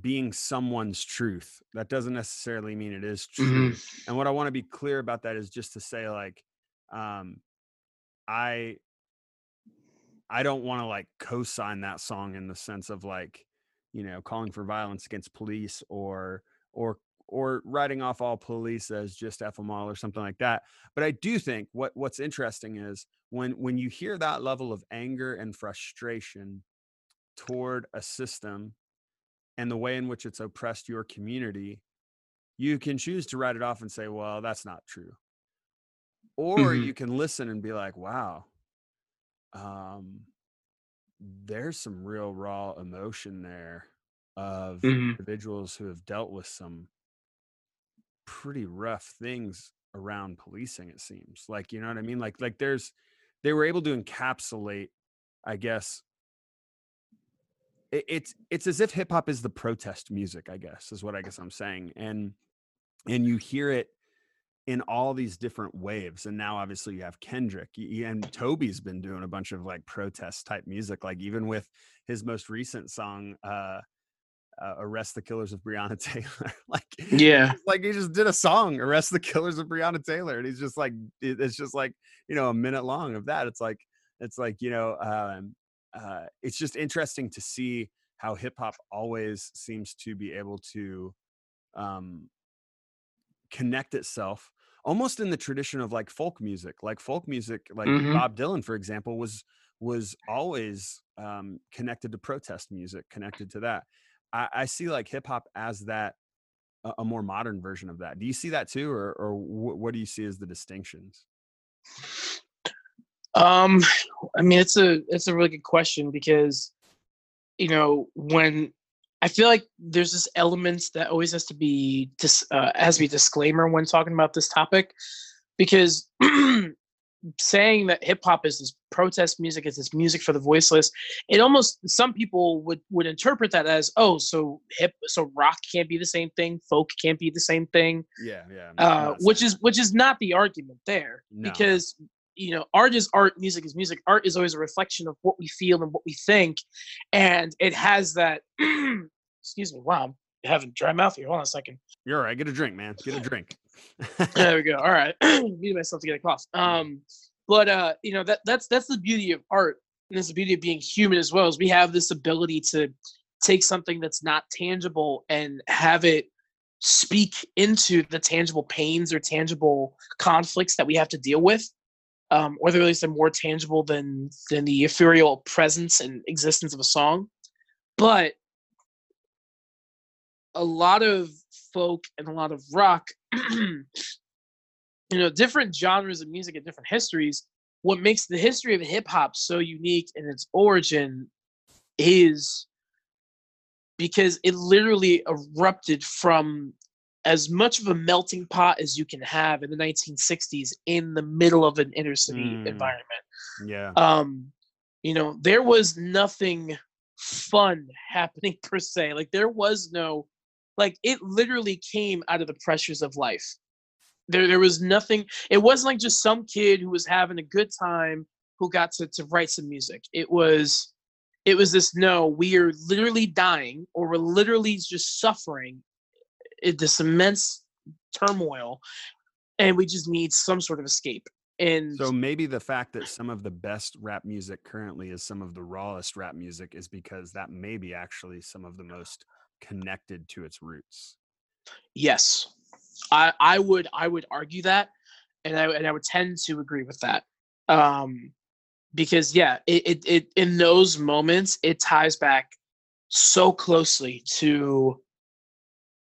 being someone's truth that doesn't necessarily mean it is true Mhm. and what i want to be clear about that is just to say like um i i don't want to like co-sign that song in the sense of like you know calling for violence against police or or or writing off all police as just f them all or something like that but i do think what what's interesting is when when you hear that level of anger and frustration toward a system and the way in which it's oppressed your community you can choose to write it off and say well that's not true or Mhm. you can listen and be like wow um there's some real raw emotion there of Mhm. individuals who have dealt with some pretty rough things around policing it seems like you know what i mean? Like like there's they were able to encapsulate i guess it, it's it's as if hip hop is the protest music i guess is what i guess i'm saying and and you hear it in all these different waves and now obviously you have kendrick and Tobe's been doing a bunch of like protest type music like even with his most recent song uh uh, arrest the killers of Breonna Taylor. like, Yeah. like he just did a song, arrest the killers of Breonna Taylor, and he's just like, it's just like you know a minute long of that. It's like, it's like you know, um, uh, it's just interesting to see how hip hop always seems to be able to um, connect itself almost in the tradition of like folk music like folk music like Mhm. bob dylan for example was was always um, connected to protest music connected to that i, I see like hip hop as that a, a more modern version of that. Do you see that too or or wh- what do you see as the distinctions? Um, I mean, it's a it's a really good question because, you know, when I feel like there's this element that always has to be dis, uh, has to be disclaimer when talking about this topic, because saying that hip hop is this protest music, is this music for the voiceless, it almost some people would would interpret that as oh, so hip, so rock can't be the same thing, folk can't be the same thing, yeah yeah uh, which is which is not the argument there No. because you know art is art music is music. Art is always a reflection of what we feel and what we think and it has that excuse me wow having dry mouth? Here hold on a second. You're all right. Get a drink man. Get a drink. There we go. All right. Muted myself to get a cough. Um but uh you know that that's that's the beauty of art and that's the beauty of being human as well is we have this ability to take something that's not tangible and have it speak into the tangible pains or tangible conflicts that we have to deal with. Um, or at least they're more tangible than than the ethereal presence and existence of a song. But a lot of folk and a lot of rock you know different genres of music and different histories. What makes the history of hip hop so unique in its origin is because it literally erupted from as much of a melting pot as you can have in the 1960s in the middle of an inner city Mm. environment. Yeah. Um you know there was nothing fun happening per se. Like there was no like it literally came out of the pressures of life. There there was nothing it wasn't like just some kid who was having a good time who got to, to write some music. It was it was this no we are literally dying or we're literally just suffering in this immense turmoil and we just need some sort of escape. And So maybe the fact that some of the best rap music currently is some of the rawest rap music is because that may be actually some of the most connected to its roots. Yes, I I would I would argue that, and I and I would tend to agree with that, um, because yeah, it, it it in those moments it ties back so closely to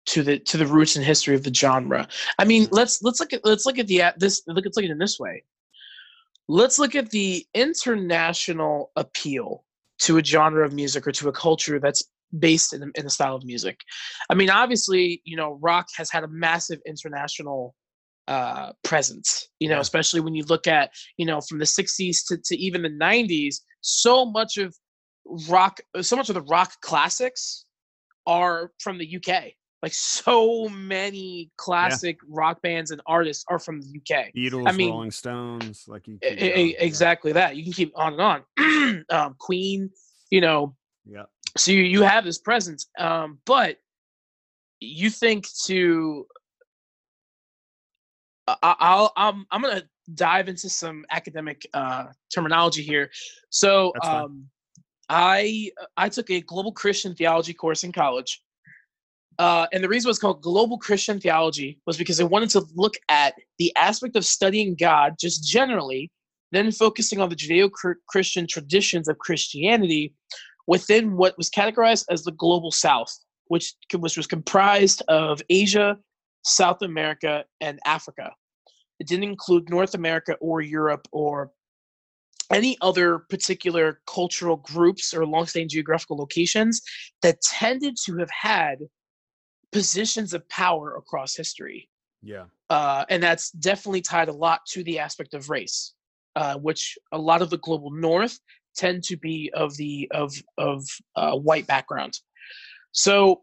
to the to the roots and history of the genre. I mean, let's let's look at let's look at the at this look let's look at it in this way. Let's look at the international appeal to a genre of music or to a culture that's based in, in the style of music. I mean, obviously, you know, rock has had a massive international uh, presence. You know, Yeah. especially when you look at you know from the '60s to, to even the '90s. So much of rock, so much of the rock classics are from the UK. Like so many classic rock bands and artists are from the UK. Beatles, mean, Rolling Stones, like you. Keep e- exactly that. You can keep on and on. um, Queen, you know, Yeah. So you, you have this presence um but you think to I- I- i'll i'm i'm gonna dive into some academic uh terminology here. So um i i took a global christian theology course in college uh, and the reason it was called global christian theology was because i wanted to look at the aspect of studying god just generally then focusing on the judeo-christian traditions of christianity within what was categorized as the global south which, which was comprised of asia south america and africa it didn't include north america or europe or any other particular cultural groups or long-standing geographical locations that tended to have had positions of power across history. Yeah. Uh, and that's definitely tied a lot to the aspect of race, uh, which a lot of the global north tend to be of the of of uh, white background. So,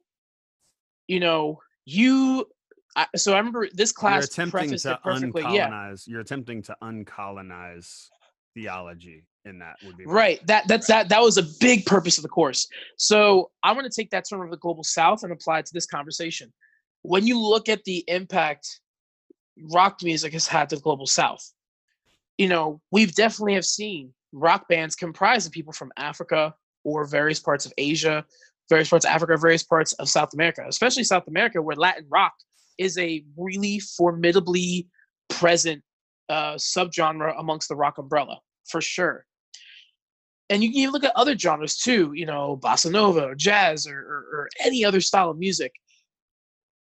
you know, you. I, so I remember this class You're attempting to perfectly. Yeah, uncolonize. You're attempting to uncolonize theology in that would be right. That that's that that was a big purpose of the course. So I want to take that term of the global south and apply it to this conversation. When you look at the impact rock music has had to the global south, you know, we've definitely have seen rock bands comprised of people from Africa or various parts of Asia, various parts of Africa, various parts of South America, especially South America, where Latin rock is a really formidably present uh, subgenre amongst the rock umbrella, for sure. And you can even look at other genres too, you know, bossa nova or jazz or, or, or any other style of music.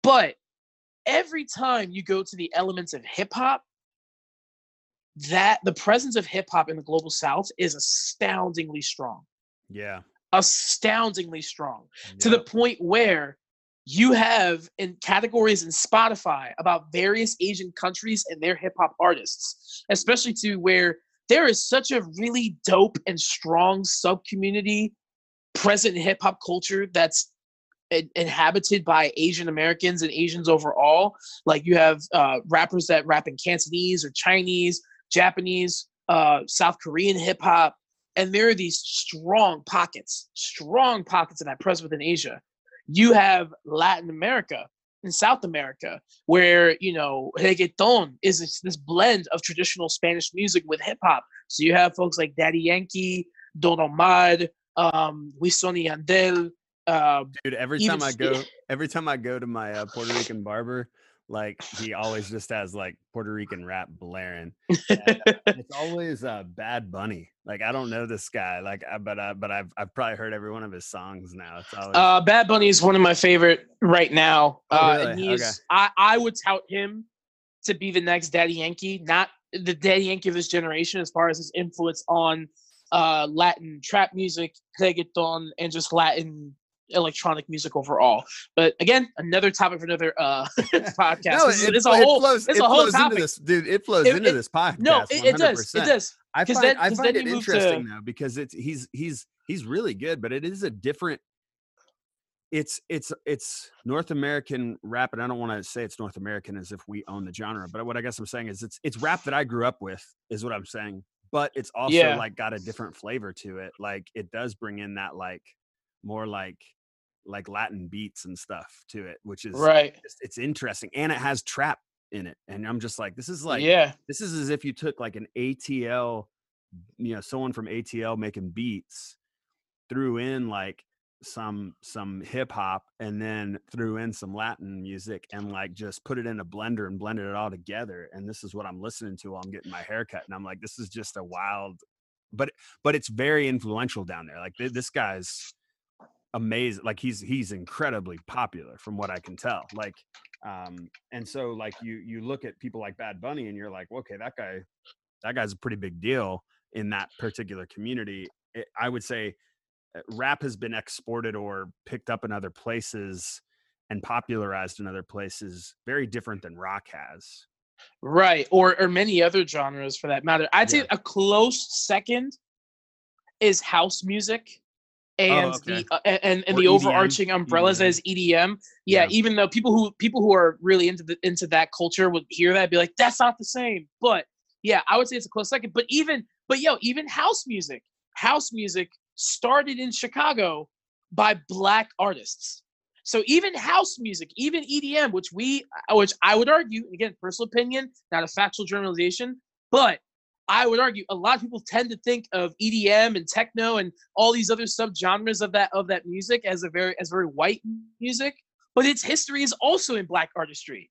But every time you go to the elements of hip hop, that the presence of hip hop in the global south is astoundingly strong Yeah. astoundingly strong to the point where you have in categories in Spotify about various Asian countries and their hip hop artists, especially to where there is such a really dope and strong sub community present in hip hop culture that's in- inhabited by Asian Americans and Asians overall. Like you have uh, rappers that rap in Cantonese or Chinese, Japanese, uh, South Korean hip hop, and there are these strong pockets, strong pockets of that present within Asia. You have Latin America and South America, where you know reggaeton is this, this blend of traditional Spanish music with hip hop. So you have folks like Daddy Yankee, Don Omar, um, Wisin y Yandel. Uh, dude every time I go every time i go to my uh, puerto rican barber like he always just has like puerto rican rap blaring And, uh, it's always uh bad bunny like i don't know this guy like I, but uh, but i've i've probably heard every one of his songs now it's always uh, Bad Bunny is one of my favorite right now. Oh, uh, and he's I, I would tout him to be the next Daddy Yankee, not the Daddy Yankee of his generation as far as his influence on uh, Latin trap music, reggaeton, and just Latin electronic music overall. But again, another topic for another uh, podcast. no, This it, it's a it whole flows, it's it a whole flows into topic. this dude it flows It- into this podcast No, it, does. It does. I find then- I find it move to- interesting though because it's he's he's he's really good, but it is a different. It's it's it's North American rap, and I don't want to say it's North American as if we own the genre, but what I guess I'm saying is it's it's rap that I grew up with, is what I'm saying. But it's also Yeah. like got a different flavor to it. Like it does bring in that like more like like Latin beats and stuff to it, which is Right. just, it's interesting, and it has trap in it, and I'm just like, this is like yeah. this is as if you took like an ATL, you know, someone from ATL making beats, threw in like some some hip hop and then threw in some Latin music and like just put it in a blender and blended it all together. And this is what I'm listening to while I'm getting my haircut. And I'm like, this is just a wild, but but it's very influential down there. Like th- this guy's amazing. Like he's he's incredibly popular from what I can tell. Like um and so like you you look at people like bad bunny and you're like okay that guy that guy's a pretty big deal in that particular community it, i would say uh, rap has been exported or picked up in other places and popularized in other places very different than rock has Right. Or or many other genres for that matter. I'd Yeah. say a close second is house music. And Oh, okay. the uh, and, and Or the EDM. overarching umbrellas as EDM. Yeah, Yeah. even though people who people who are really into the into that culture would hear that and be like, that's not the same. But yeah, I would say it's a close second. But even but yo, even house music. House music started in Chicago by black artists. So even house music, even EDM, which we, uh, which I would argue, again, personal opinion, not a factual generalization, but I would argue a lot of people tend to think of EDM and techno and all these other subgenres of that of that music as a very as very white music, but its history is also in black artistry,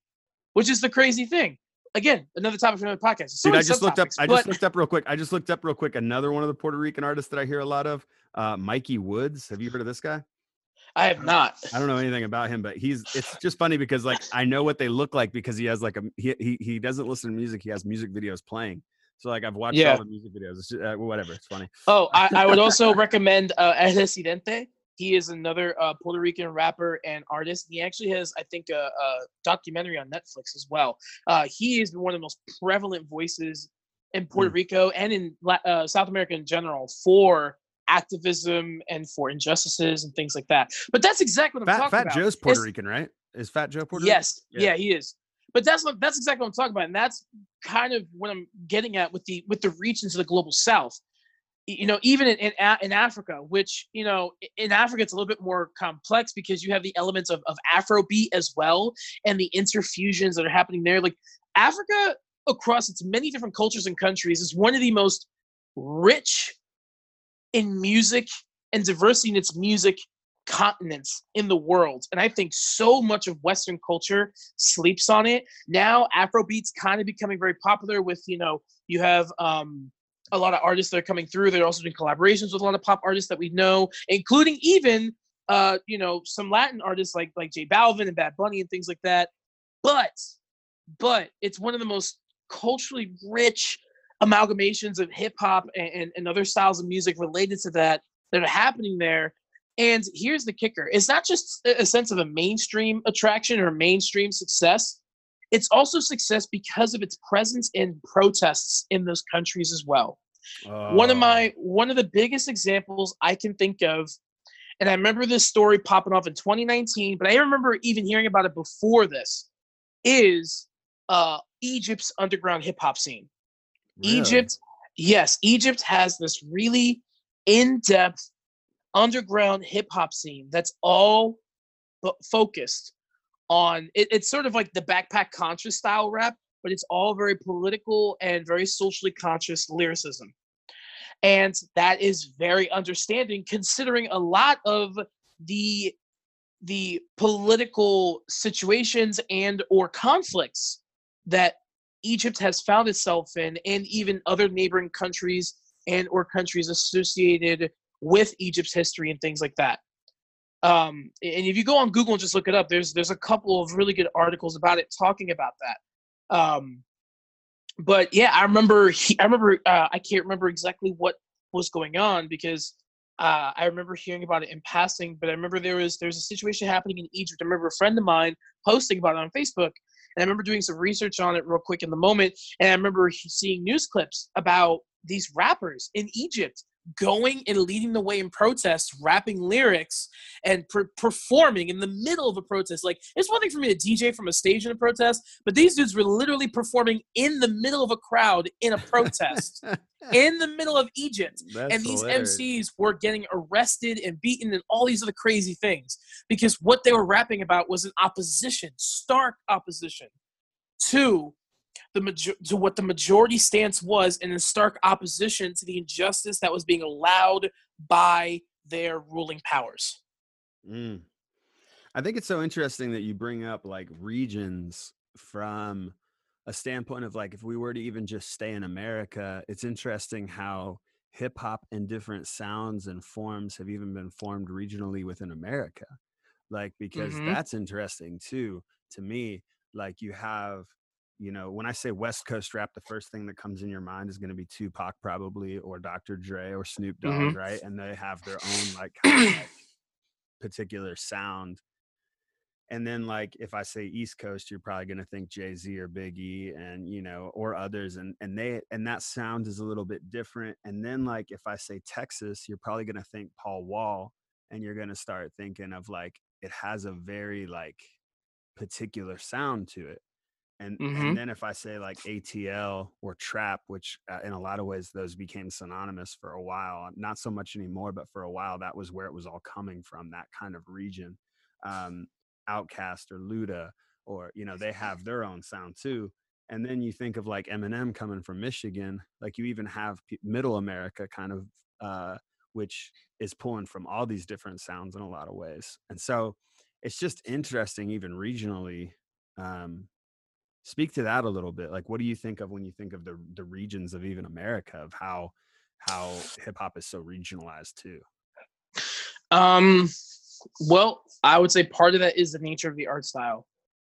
which is the crazy thing. Again, another topic for another podcast. So Dude, I just looked up. I but- just looked up real quick. I just looked up real quick. Another one of the Puerto Rican artists that I hear a lot of, uh, Mikey Woods. Have you heard of this guy? I have not. I don't know anything about him, but he's. It's just funny because like I know what they look like because he has like a he he, he doesn't listen to music. He has music videos playing. So like I've watched Yeah. all the music videos. It's just, uh, whatever. It's funny. Oh, I, I would also recommend uh, El Residente. He is another uh, Puerto Rican rapper and artist. He actually has, I think, a, a documentary on Netflix as well. Uh, he is one of the most prevalent voices in Puerto Mm. Rico and in uh, South America in general for activism and for injustices and things like that. But that's exactly what I'm Fat talking Fat about. Fat Joe's Puerto It's- Rican, right? Is Fat Joe Puerto Yes, Rican? Yeah. yeah. he is. But that's what that's exactly what I'm talking about, and that's kind of what I'm getting at with the with the reach into the global south. You know, even in in, in Africa, which you know, in Africa it's a little bit more complex because you have the elements of of Afrobeat as well, and the interfusions that are happening there. Like Africa, across its many different cultures and countries, is one of the most rich in music and diversity in its music continents in the world. And I think so much of Western culture sleeps on it. Now Afrobeat's kind of becoming very popular with, you know, you have um a lot of artists that are coming through. They're also doing collaborations with a lot of pop artists that we know, including even uh, you know, some Latin artists like like J Balvin and Bad Bunny and things like that. But but it's one of the most culturally rich amalgamations of hip hop and, and, and other styles of music related to that that are happening there. And here's the kicker it's not just a sense of a mainstream attraction or mainstream success, it's also success because of its presence in protests in those countries as well. One of Oh. my one of the biggest examples I can think of, and I remember this story popping off in 2019, but I remember even hearing about it before this, is uh, Egypt's underground hip hop scene. Really? Egypt, yes, Egypt has this really in-depth underground hip hop scene that's all fo- focused on it, it's sort of like the backpack conscious style rap, but it's all very political and very socially conscious lyricism. And that is very understanding considering a lot of the the political situations and or conflicts that Egypt has found itself in and even other neighboring countries and or countries associated with Egypt's history and things like that. Um, and if you go on Google and just look it up, there's there's a couple of really good articles about it talking about that. Um, but yeah, I remember he, I remember uh, I can't remember exactly what was going on because uh, I remember hearing about it in passing. But I remember there was there was a situation happening in Egypt. I remember a friend of mine posting about it on Facebook, and I remember doing some research on it real quick in the moment. And I remember seeing news clips about these rappers in Egypt going and leading the way in protests, rapping lyrics, and per- performing in the middle of a protest. Like it's one thing for me to DJ from a stage in a protest, but these dudes were literally performing in the middle of a crowd in a protest in the middle of Egypt That's and these hilarious. MCs were getting arrested and beaten and all these other crazy things because what they were rapping about was an opposition, stark opposition to the major- to what the majority stance was, and in stark opposition to the injustice that was being allowed by their ruling powers. Mm. I think it's so interesting that you bring up like regions from a standpoint of like if we were to even just stay in America, it's interesting how hip hop and different sounds and forms have even been formed regionally within America. Like because Mhm. that's interesting too to me. Like you have you know, when I say West Coast rap, the first thing that comes in your mind is going to be Tupac, probably, or Dr. Dre, or Snoop Dogg, Mhm. right? And they have their own like kind of like particular sound. And then like if I say East Coast, you're probably gonna think Jay Z or Big E and you know, or others, and and they and that sound is a little bit different. And then like if I say Texas, you're probably gonna think Paul Wall, and you're gonna start thinking of like it has a very like particular sound to it. And Mhm. and then if I say like ATL or trap, which uh, in a lot of ways those became synonymous for a while, not so much anymore, but for a while that was where it was all coming from, that kind of region. Um, OutKast or Luda, or you know, they have their own sound too. And then you think of like Eminem coming from Michigan, like you even have pe- Middle America kind of, uh, which is pulling from all these different sounds in a lot of ways. And so it's just interesting, even regionally. Um, speak to that a little bit. Like, what do you think of when you think of the the regions of even America of how how hip hop is so regionalized too? Um, well, I would say part of that is the nature of the art style,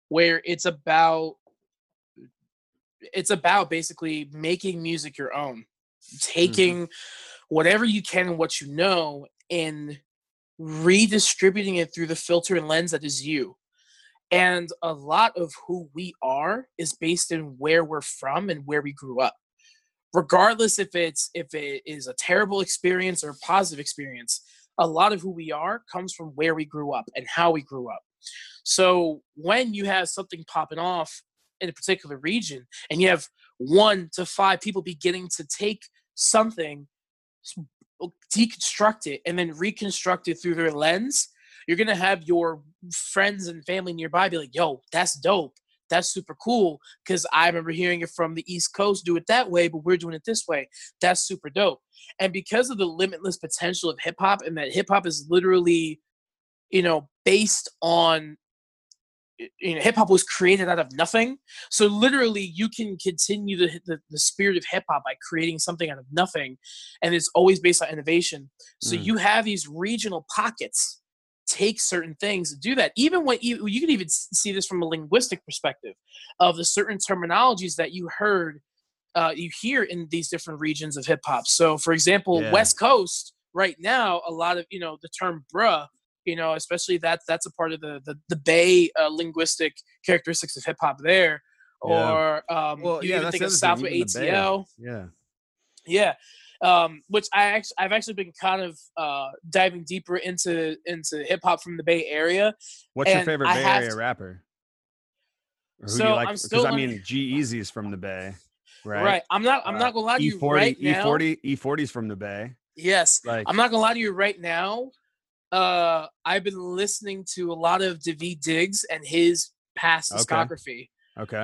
where it's about it's about basically making music your own, Mm-hmm. taking whatever you can and what you know and redistributing it through the filter and lens that is you. And a lot of who we are is based in where we're from and where we grew up. Regardless if it's if it is a terrible experience or a positive experience, a lot of who we are comes from where we grew up and how we grew up. So when you have something popping off in a particular region and you have one to five people beginning to take something deconstruct it and then reconstruct it through their lens you're gonna have your friends and family nearby be like yo that's dope that's super cool because i remember hearing it from the east coast do it that way but we're doing it this way that's super dope and because of the limitless potential of hip-hop and that hip-hop is literally you know based on you know, hip hop was created out of nothing. So literally, you can continue the, the the spirit of hip hop by creating something out of nothing, and it's always based on innovation. So Mm. you have these regional pockets take certain things to do that. Even when you you can even see this from a linguistic perspective of the certain terminologies that you heard, uh, you hear in these different regions of hip hop. So, for example, Yeah. West Coast right now, a lot of you know the term "bruh." you know, especially that that's a part of the the, the Bay uh, linguistic characteristics of hip hop there. Yeah. Or um, Well, you yeah, even think of South thing, with even the Bay. ATL, Yeah. yeah. Um, which I actually I've actually been kind of uh, diving deeper into into hip hop from the Bay Area. What's your favorite I Bay Area to- rapper? Or who do So, you like? Because I mean, G Easy's from the Bay, right? Right. I'm not I'm Uh, not gonna lie to you E40, right now. E40, E40's from the Bay. Yes. Like, I'm not gonna lie to you right now. Uh, I've been listening to a lot of Daveed Diggs and his past discography. okay.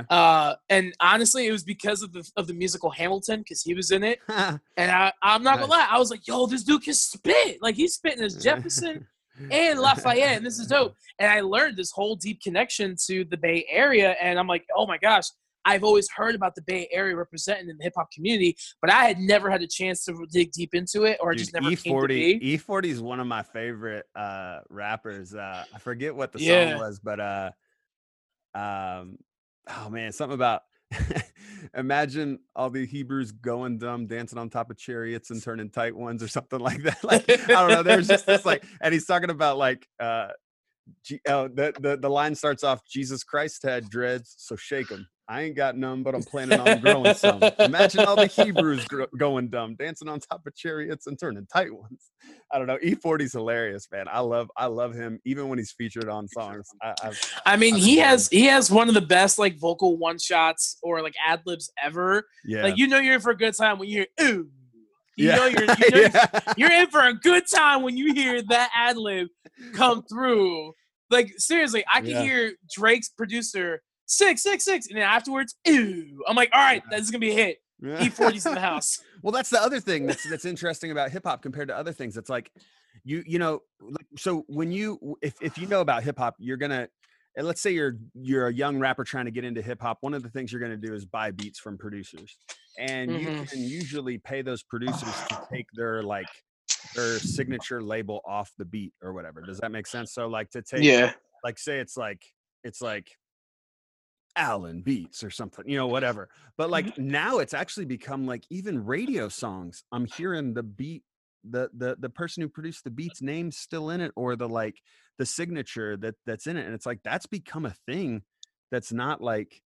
Uh, and honestly, it was because of the of the musical Hamilton because he was in it. And I, I'm not gonna lie, I was like, "Yo, this dude can spit! Like he's spitting as Jefferson and Lafayette, and this is dope." And I learned this whole deep connection to the Bay Area, and I'm like, "Oh my gosh!" I've always heard about the Bay Area representing in the hip hop community, but I had never had a chance to dig deep into it, or Dude, just never came to E40 be. E40 is one of my favorite uh rappers. Uh I forget what the Yeah. song was, but uh um oh man, something about imagine all the Hebrews going dumb, dancing on top of chariots and turning tight ones or something like that. Like I don't know. There's just this like and he's talking about like uh G- oh, the, the the line starts off Jesus Christ had dreads, so shake 'em. I ain't got none, but I'm planning on growing some. Imagine all the Hebrews gro- going dumb, dancing on top of chariots and turning tight ones. I don't know. E40's hilarious, man. I love I love him even when he's featured on songs. I, I, I mean, I he has he has one of the best like vocal one shots or like ad libs ever. yeah. Like you know you're in for a good time when you hear ooh. You yeah. know you're you know yeah. you're in for a good time when you hear that ad lib come through. Like seriously, I can Yeah. hear Drake's producer six six six, and then afterwards, ooh. I'm like, all right, Yeah. this is gonna be a hit. E40's in the house. Well, that's the other thing that's that's interesting about hip hop compared to other things. It's like you you know like so when you if if you know about hip hop, you're gonna and let's say you're you're a young rapper trying to get into hip hop. One of the things you're gonna do is buy beats from producers, and you Mhm. can usually pay those producers to take their like their signature label off the beat or whatever. Does that make sense? So like to take Yeah. like say it's like it's like Allen Beats or something, you know, whatever. But like now it's actually become like even radio songs. I'm hearing the beat, the the the person who produced the beats name still in it, or the like the signature that that's in it. And it's like that's become a thing that's not like,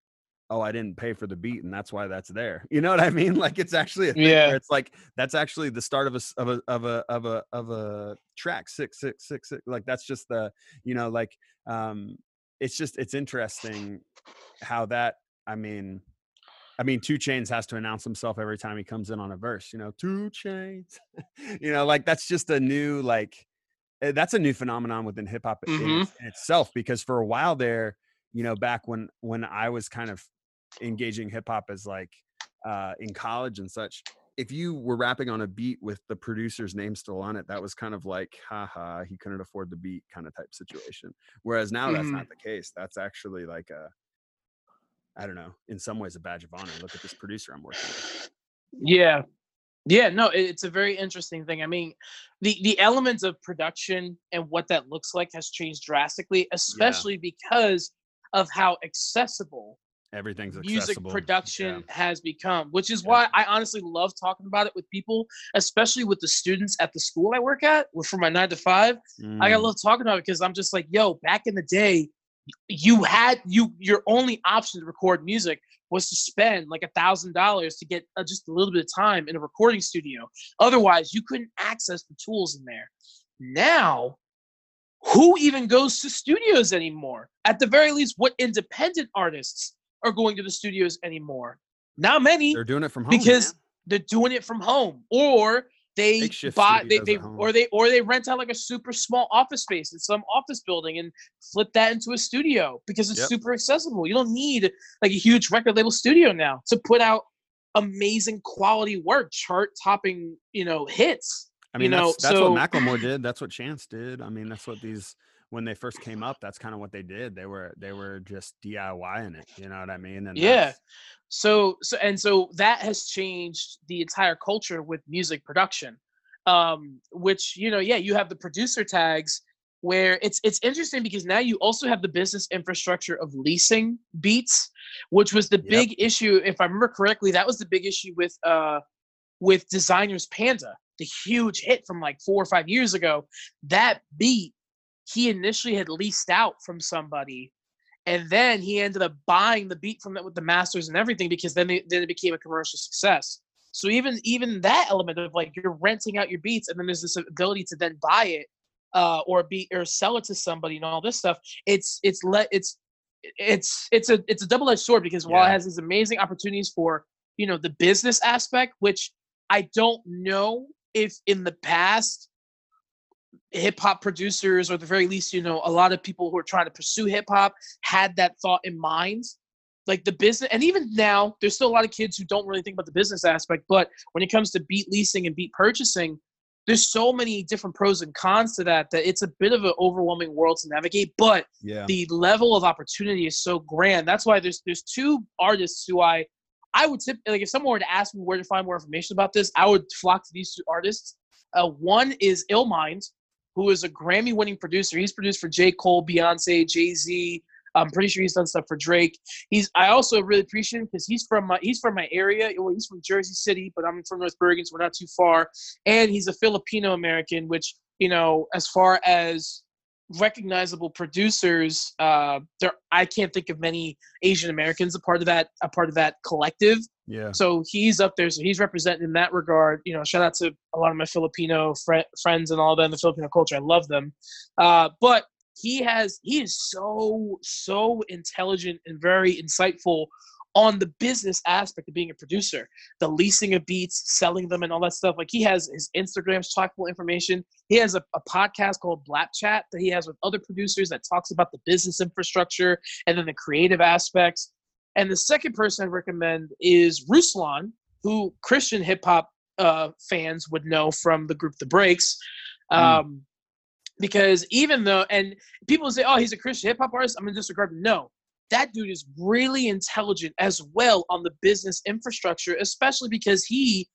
oh, I didn't pay for the beat and that's why that's there. You know what I mean? Like it's actually a thing Yeah. where it's like that's actually the start of a of a of a of a of a track six six six six. Like that's just the you know like um it's just it's interesting how that i mean i mean 2 Chainz has to announce himself every time he comes in on a verse you know 2 Chainz you know like that's just a new like eh, that's a new phenomenon within hip hop in Mhm. its- in itself because for a while there you know back when when i was kind of engaging hip hop as like uh in college and such if you were rapping on a beat with the producer's name still on it that was kind of like haha he couldn't afford the beat kind of type situation whereas now that's Mhm. not the case that's actually like a i don't know in some ways a badge of honor look at this producer i'm working with Yeah. Yeah, no, it's a very interesting thing. I mean, the the elements of production and what that looks like has changed drastically, especially because of how accessible everything's music accessible. production Yeah. has become, which is Yeah. why I honestly love talking about it with people, especially with the students at the school I work at for my nine to five. I Mm, love talking about it because I'm just like, yo, back in the day, you had you your only option to record music was to spend like a thousand dollars to get uh, just a little bit of time in a recording studio. Otherwise, you couldn't access the tools in there. Now, who even goes to studios anymore? At the very least, what independent artists are going to the studios anymore? Not many they're doing it from home because man. they're doing it from home or they Makeshift buy they, they or they or they rent out like a super small office space in some office building and flip that into a studio because it's Yep. super accessible you don't need like a huge record label studio now to put out amazing quality work chart topping you know hits I you mean, know, that's, that's so- what Macklemore did. That's what Chance did. I mean, that's what these when they first came up. That's kind of what they did. They were they were just DIYing it. You know what I mean? And Yeah. so so and so that has changed the entire culture with music production um which you know yeah you have the producer tags where it's it's interesting because now you also have the business infrastructure of leasing beats which was the Yep. big issue if i remember correctly that was the big issue with uh with Desiigner's panda the huge hit from like four or five years ago that beat he initially had leased out from somebody and then he ended up buying the beat from it with the masters and everything because then they, then it became a commercial success. So even even that element of like you're renting out your beats and then there's this ability to then buy it uh, or be or sell it to somebody and all this stuff. It's it's let it's it's it's a it's a double edged sword because while it has these amazing opportunities for you know the business aspect, which I don't know if in the past hip hop producers, or at the very least, you know, a lot of people who are trying to pursue hip hop had that thought in mind. Like the business, and even now, there's still a lot of kids who don't really think about the business aspect. But when it comes to beat leasing and beat purchasing, there's so many different pros and cons to that that it's a bit of an overwhelming world to navigate. But yeah. the level of opportunity is so grand. That's why there's there's two artists who I I would tip like if someone were to ask me where to find more information about this, I would flock to these two artists. Uh, one is Ill Mind, who is a Grammy winning producer. He's produced for J. Cole, Beyonce, Jay Z. I'm pretty sure he's done stuff for Drake. He's I also really appreciate him because he's from my he's from my area. Well, he's from Jersey City, but I'm from North Bergen, so we're not too far. And he's a Filipino American, which you know, as far as recognizable producers, uh, there I can't think of many Asian Americans a part of that a part of that collective. Yeah. So he's up there. So he's representing in that regard. You know, shout out to a lot of my Filipino fri friends and all that in the Filipino culture. I love them. Uh, but he has he is so so intelligent and very insightful on the business aspect of being a producer, the leasing of beats, selling them, and all that stuff. Like he has his Instagram's full information. He has a, a podcast called Blap Chat that he has with other producers that talks about the business infrastructure and then the creative aspects. And the second person I'd recommend is Ruslan, who Christian hip hop uh, fans would know from the group The Breax. Um, Because even though, and people say, oh, he's a Christian hip hop artist, I'm going to disregard him. No, that dude is really intelligent as well on the business infrastructure, especially because he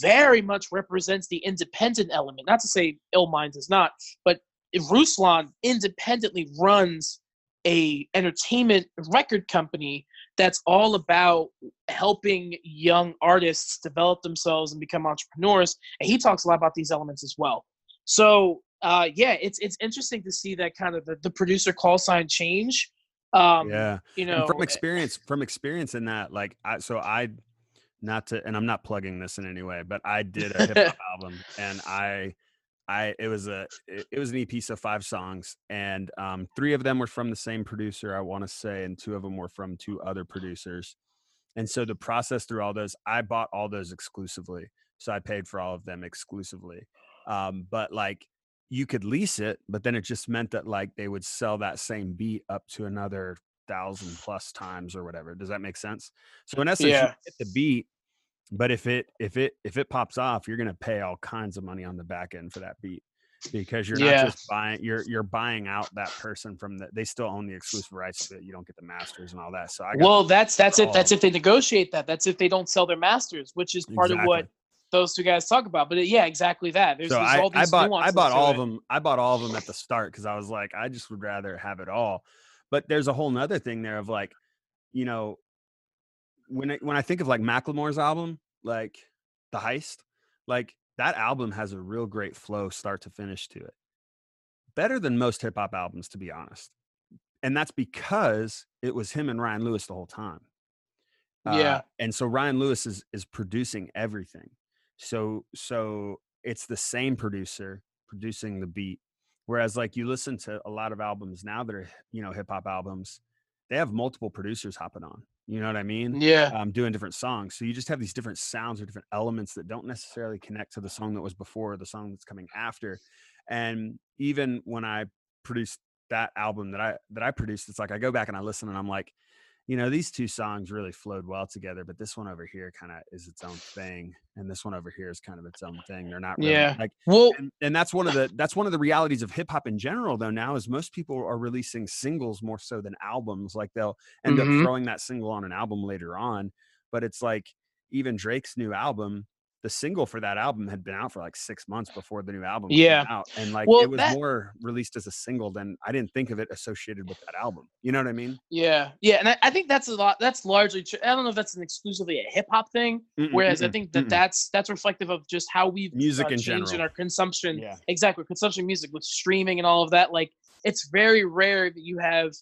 very much represents the independent element. Not to say Ill Mind does not, but if Ruslan independently runs a entertainment record company that's all about helping young artists develop themselves and become entrepreneurs and he talks a lot about these elements as well so uh, yeah it's it's interesting to see that kind of the, the producer call sign change um yeah. you know and from experience from experience in that like i so i not to and i'm not plugging this in any way but i did a hip hop album and i i it was a it, was an ep of five songs and um three of them were from the same producer i want to say and two of them were from two other producers and so the process through all those i bought all those exclusively so i paid for all of them exclusively um but like you could lease it, but then it just meant that like they would sell that same beat up to another thousand plus times or whatever. Does that make sense? So in essence, you Yeah. get the beat, but if it if it if it pops off, you're gonna pay all kinds of money on the back end for that beat because you're Yeah. not just buying you're you're buying out that person from the they still own the exclusive rights to it. You don't get the masters and all that. So I got well that's that's it that's oh. if they negotiate that that's if they don't sell their masters which is part of what those two guys talk about but yeah exactly that there's, so there's I, all I these bought I bought all it. of them. I bought all of them at the start because I was like, I just would rather have it all. But there's a whole nother thing there of like, you know, when I, when I think of like Macklemore's album, like The Heist, like that album has a real great flow, start to finish to it. Better than most hip hop albums, to be honest. And that's because it was him and Ryan Lewis the whole time. Yeah. Uh, and so Ryan Lewis is is producing everything. So so it's the same producer producing the beat. Whereas like you listen to a lot of albums now that are you know hip hop albums, they have multiple producers hopping on. You know what I mean? Yeah. Um, doing different songs. So you just have these different sounds or different elements that don't necessarily connect to the song that was before or the song that's coming after. And even when I produced that album that I that I produced, it's like I go back and I listen and I'm like, you know, these two songs really flowed well together, but this one over here kind of is its own thing, and this one over here is kind of its own thing. They're not really Yeah. like Well, and, and that's one of the that's one of the realities of hip hop in general though now is most people are releasing singles more so than albums like they'll end Mhm. up throwing that single on an album later on but it's like even Drake's new album the single for that album had been out for like six months before the new album Yeah. came out and like Well, it was that- more released as a single than I didn't think of it associated with that album you know what I mean yeah, yeah, and I, I think that's a lot. That's largely. Tr- I don't know if that's an exclusively a hip hop thing. Mm-mm, Whereas I mm-mm, think that mm-mm. that's that's reflective of just how we've Music uh, in changed in our consumption. yeah Exactly, consumption music with streaming and all of that. Like, it's very rare that you have.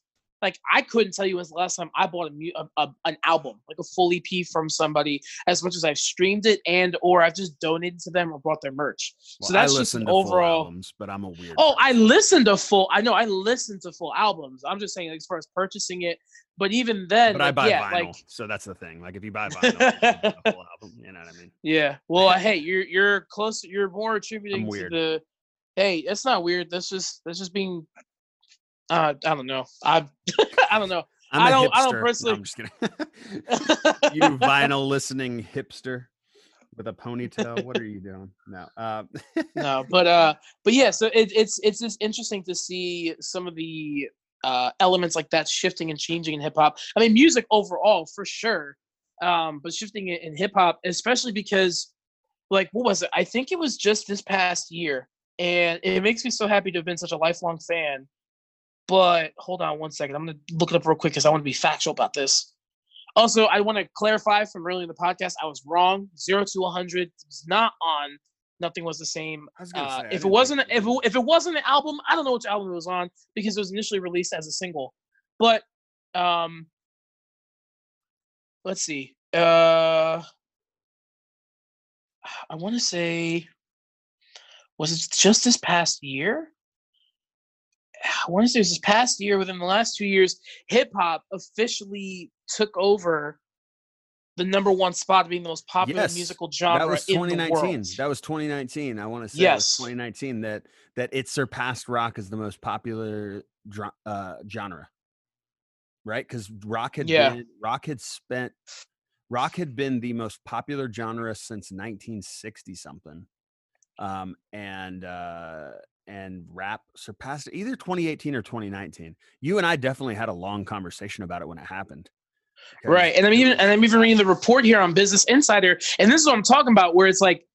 Like, I couldn't tell you when's the last time I bought a, mu- a, a an album, like a full EP from somebody, as much as I've streamed it and or I've just donated to them or bought their merch. well, so that's I just an overall. albums but I'm a weird Oh, I person. listened to full. I know I listened to full albums. I'm just saying, like, as far as purchasing it, but even then, but I buy yeah, vinyl like so that's the thing like if you buy vinyl you listen full album you know what I mean Yeah. Well, uh, hey, you're you're close. You're more attributing to the. Hey, that's not weird. That's just that's just being. Uh, I don't know. I I don't know. I'm I a don't- I don't hipster. No, personally- I'm just kidding. you vinyl listening hipster with a ponytail. What are you doing? No. Uh, no, but uh, but yeah. So it, it's it's just interesting to see some of the uh elements like that shifting and changing in hip hop. I mean, music overall for sure. Um, but shifting it in hip hop, especially because, like, what was it? I think it was just this past year, and it makes me so happy to have been such a lifelong fan. But hold on one second. I'm gonna look it up real quick because I want to be factual about this. Also, I want to clarify from earlier in the podcast, I was wrong. Zero to 100 was not on. Nothing was the same. Was Uh, say, if it wasn't, if it, if it wasn't an album, I don't know which album it was on because it was initially released as a single. But um, let's see. Uh, I want to say, was it just this past year? I want to say it was this past year. Within the last two years, hip hop officially took over the number one spot, being the most popular Yes, musical genre that was 2019. That was 2019. I want to say Yes. it was 2019 that that it surpassed rock as the most popular uh, genre. Right? Because rock had Yeah. been rock had spent rock had been the most popular genre since 1960 something. Um, and uh and rap surpassed either 2018 or 2019. You and I definitely had a long conversation about it when it happened. Right. And I'm even and I'm even reading the report here on Business Insider, and this is what I'm talking about, where it's like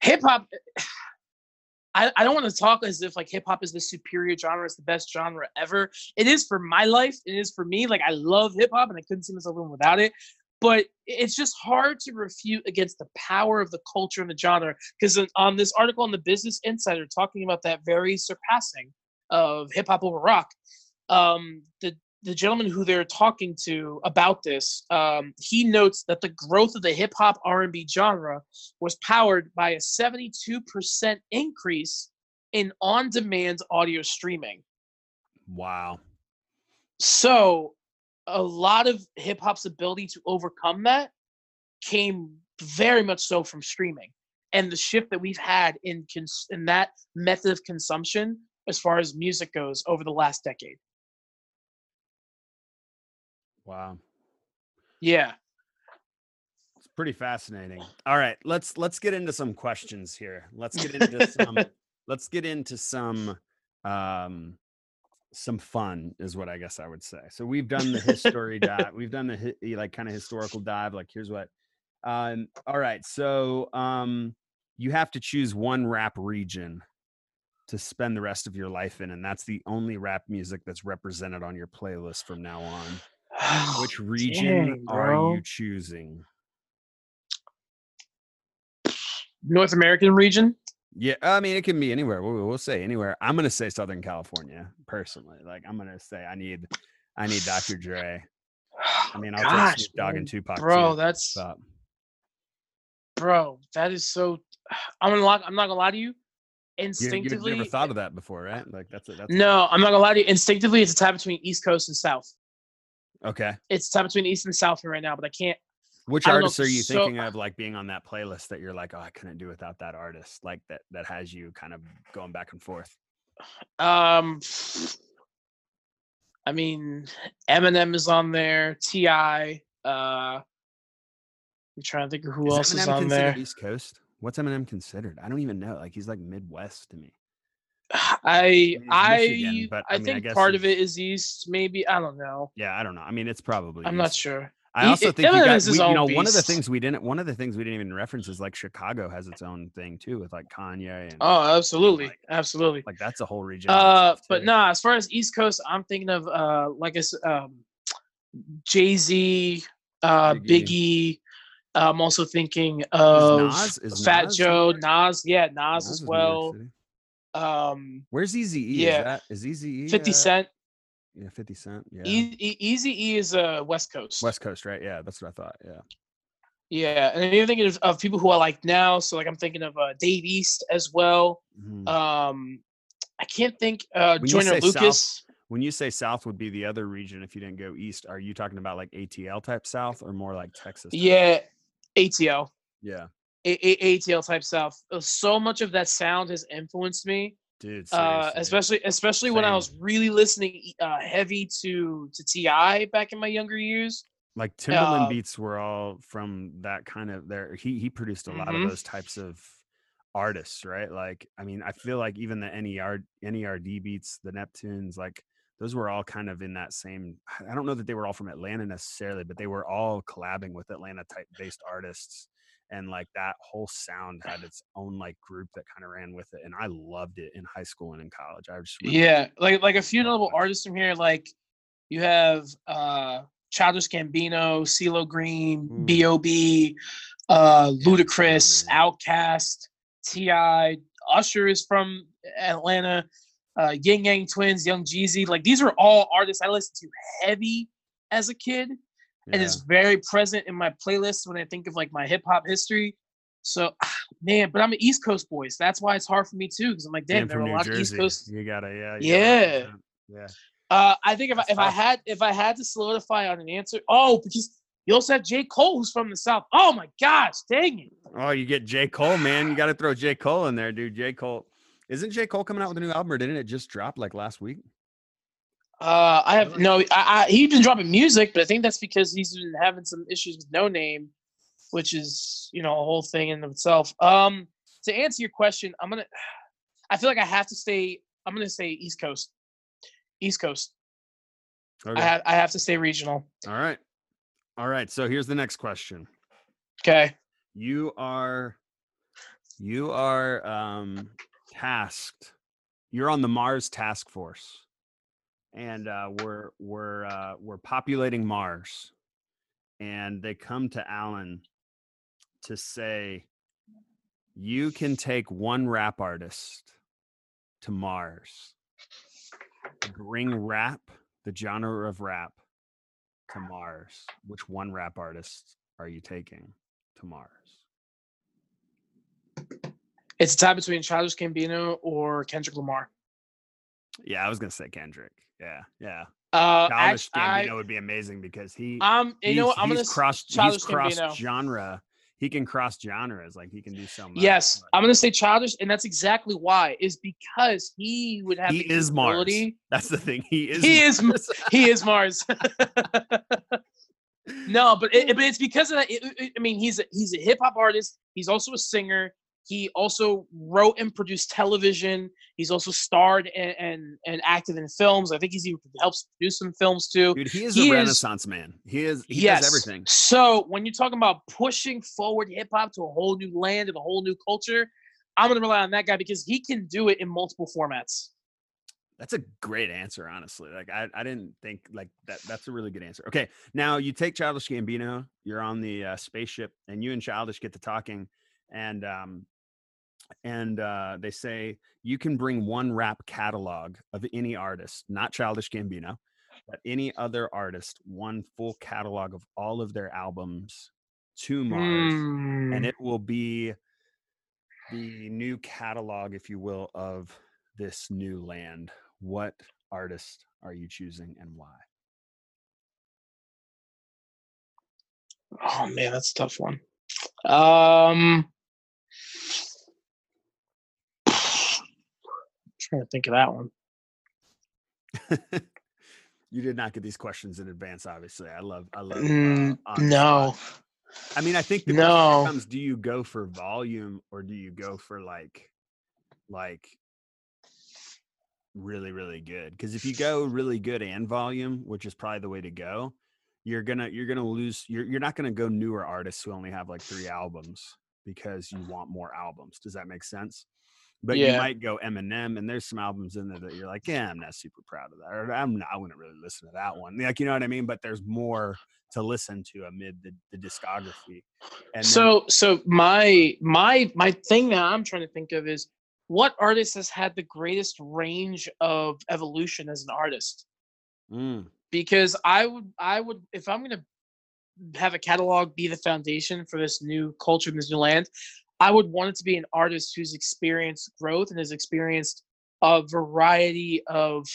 hip hop. I, I don't want to talk as if like hip hop is the superior genre, it's the best genre ever. It is for my life. It is for me. Like I love hip hop and I couldn't see myself living without it. But it's just hard to refute against the power of the culture and the genre. Because on this article on the Business Insider talking about that very surpassing of hip hop over rock, um, the the gentleman who they're talking to about this, um, he notes that the growth of the hip hop R and B genre was powered by a 72% increase in on-demand audio streaming. wow. So, a lot of hip hop's ability to overcome that came very much so from streaming and the shift that we've had in cons- in that method of consumption as far as music goes over the last decade. Wow. Yeah. It's pretty fascinating. All right, let's let's get into some questions here. Let's get into some let's get into some um some fun is what I guess I would say. So we've done the history dive. We've done the hi- like kind of historical dive like here's what um all right. So um you have to choose one rap region to spend the rest of your life in and that's the only rap music that's represented on your playlist from now on. Which region Dang, are you choosing? North American region? Yeah, I mean it can be anywhere. We'll, we'll say anywhere. I'm gonna say Southern California personally. Like I'm gonna say I need, I need Dr. Dre. I mean I'll Gosh, take Snoop Dogg and Tupac bro, too. that's but- bro. That is so. I'm gonna lie. I'm not gonna lie to you. You, Instinctively, you've never thought of that before, right? Like that's a, that's no, I'm not gonna lie to you. Instinctively, it's a tie between East Coast and South. okay. It's a tie between East and South right now, but I can't. Which I don't know, artists are you so- thinking of like being on that playlist that you're like, oh, I couldn't do without that artist, like that that has you kind of going back and forth. Um, I mean, Eminem is on there. Ti. Uh, I'm trying to think of who Is else is on there. East Coast? What's Eminem considered? I don't even know. Like he's like Midwest to me. I I Michigan, but, I I, mean, I think guess part of it is East. Maybe I don't know. Yeah, I don't know. I mean, it's probably. I'm not sure. I also think you guys, we, you know, one of the things we didn't, one of the things we didn't even reference is like Chicago has its own thing too with like Kanye and Oh, absolutely, like- absolutely. like that's a whole region. Uh, but no, as far as East Coast, I'm thinking of uh, like I s- um, Jay Z, uh, Biggie. Biggie. I'm also thinking of Nas- is Fat Nas Joe, Nas, yeah, Nas, Nas as is well. Um, Where's Easy E? yeah. Is that is Easy E? 50 uh, Cent, Yeah, Fifty Cent. Yeah. E- E- Easy E is uh, West Coast. West Coast, right? Yeah, that's what I thought. Yeah. Yeah, and then you're thinking of, of people who I like now. So like I'm thinking of uh, Dave East as well. Mhm. Um, I can't think uh, When Joyner say South- Lucas. when you say South would be the other region, if you didn't go East, are you talking about like ATL type South or more like Texas? type? Yeah, ATL. Yeah, A- A- ATL type South. Uh, So much of that sound has influenced me, dude. uh, especially especially when I was really listening uh, heavy to to T.I. back in my younger years. like Timbaland uh, beats were all from that kind of there. He he produced a lot Mhm. of those types of artists, right? Like, I mean, I feel like even the NER NERD beats, the Neptunes, like those were all kind of in that same. I don't know that they were all from Atlanta necessarily, but they were all collabing with Atlanta type based artists. And like that whole sound had its own like group that kind of ran with it, and I loved it in high school and in college. I just Yeah, like like a few notable artists from here. Like you have uh Childish Gambino, CeeLo Green, Ooh. B.O.B., uh, Ludacris, man. Outkast, T.I., Usher is from Atlanta, uh, Ying Yang Twins, Young Jeezy. Like these are all artists I listened to heavy as a kid, and it's very present in my playlist when I think of like my hip hop history. So, man, but I'm an East Coast boy, so that's why it's hard for me too. Because I'm like, damn, there are from a New lot of East Jersey, Coast You gotta, yeah, you gotta Yeah. yeah. Uh, I think if I, if I had if I had to solidify on an answer, oh, because you also have J Cole who's from the South. Oh my gosh, dang it! Oh, you get J. Cole, man. You got to throw J. Cole in there, dude. J. Cole. Isn't J. Cole coming out with a new album or didn't it just drop like last week? Uh, I have no. I, I he's been dropping music, but I think that's because he's been having some issues with Noname, which is you know a whole thing in itself. Um, to answer your question, I'm gonna. I feel like I have to stay. I'm gonna say East Coast. East Coast. Okay. I have. I have to stay regional. All right. All right. So here's the next question. Okay. You are you are um tasked. You're on the Mars task force. And uh we're we're uh we're populating Mars. And they come to Alan to say you can take one rap artist to Mars. Bring rap, the genre of rap, to Mars. Which one rap artist are you taking to Mars? It's a tie between Childish Gambino or Kendrick Lamar. Yeah, I was gonna say Kendrick. Yeah, yeah. Uh, Childish Gambino would be amazing because he I, um, you know what? I'm gonna he's s- crossed Childish he's crossed Gambino. genre. He can cross genres, like he can do so much. Yes, but I'm gonna say Childish, and that's exactly why. Is because he would have He the is Mars. that's the thing. He is He is Mars. He is Mars. no, but it, but it's because of that. it- it- I mean, he's a, he's a hip hop artist. He's also a singer. He also wrote and produced television. He's also starred and and, and acted in films. I think he's even helps produce some films too. Dude, he is He a is- renaissance man. He is he yes. does everything. So when you're talking about pushing forward hip hop to a whole new land and a whole new culture, I'm gonna rely on that guy because he can do it in multiple formats. That's a great answer, honestly. Like I, I didn't think like that. That's a really good answer. Okay, now you take Childish Gambino. You're on the uh, spaceship, and you and Childish get to talking, and um, and uh, they say you can bring one rap catalog of any artist, not Childish Gambino, but any other artist, one full catalog of all of their albums to Mars, and Hmm. it will be the new catalog, if you will, of this new land. What artist are you choosing and why? Oh man, that's a tough one. Um, trying to think of that one. you did not get these questions in advance, obviously. I love, I love. uh, Mm, the no. I mean, I think the No. becomes: Do you go for volume or do you go for like, like, really, really good? Because if you go really good and volume, which is probably the way to go, you're gonna you're gonna lose. You're you're not gonna go newer artists who only have like three albums because you want more albums. Does that make sense? But you might go Eminem, and there's some albums in there that you're like, yeah, I'm not super proud of that, or I'm not, I wouldn't really listen to that one. Like, you know what I mean? But there's more to listen to amid the, the discography. And then- so so my my my thing that I'm trying to think of is what artist has had the greatest range of evolution as an artist? Mm, Because I would I would if I'm gonna have a catalog be the foundation for this new culture, this new land, I would want it to be an artist who's experienced growth and has experienced a variety of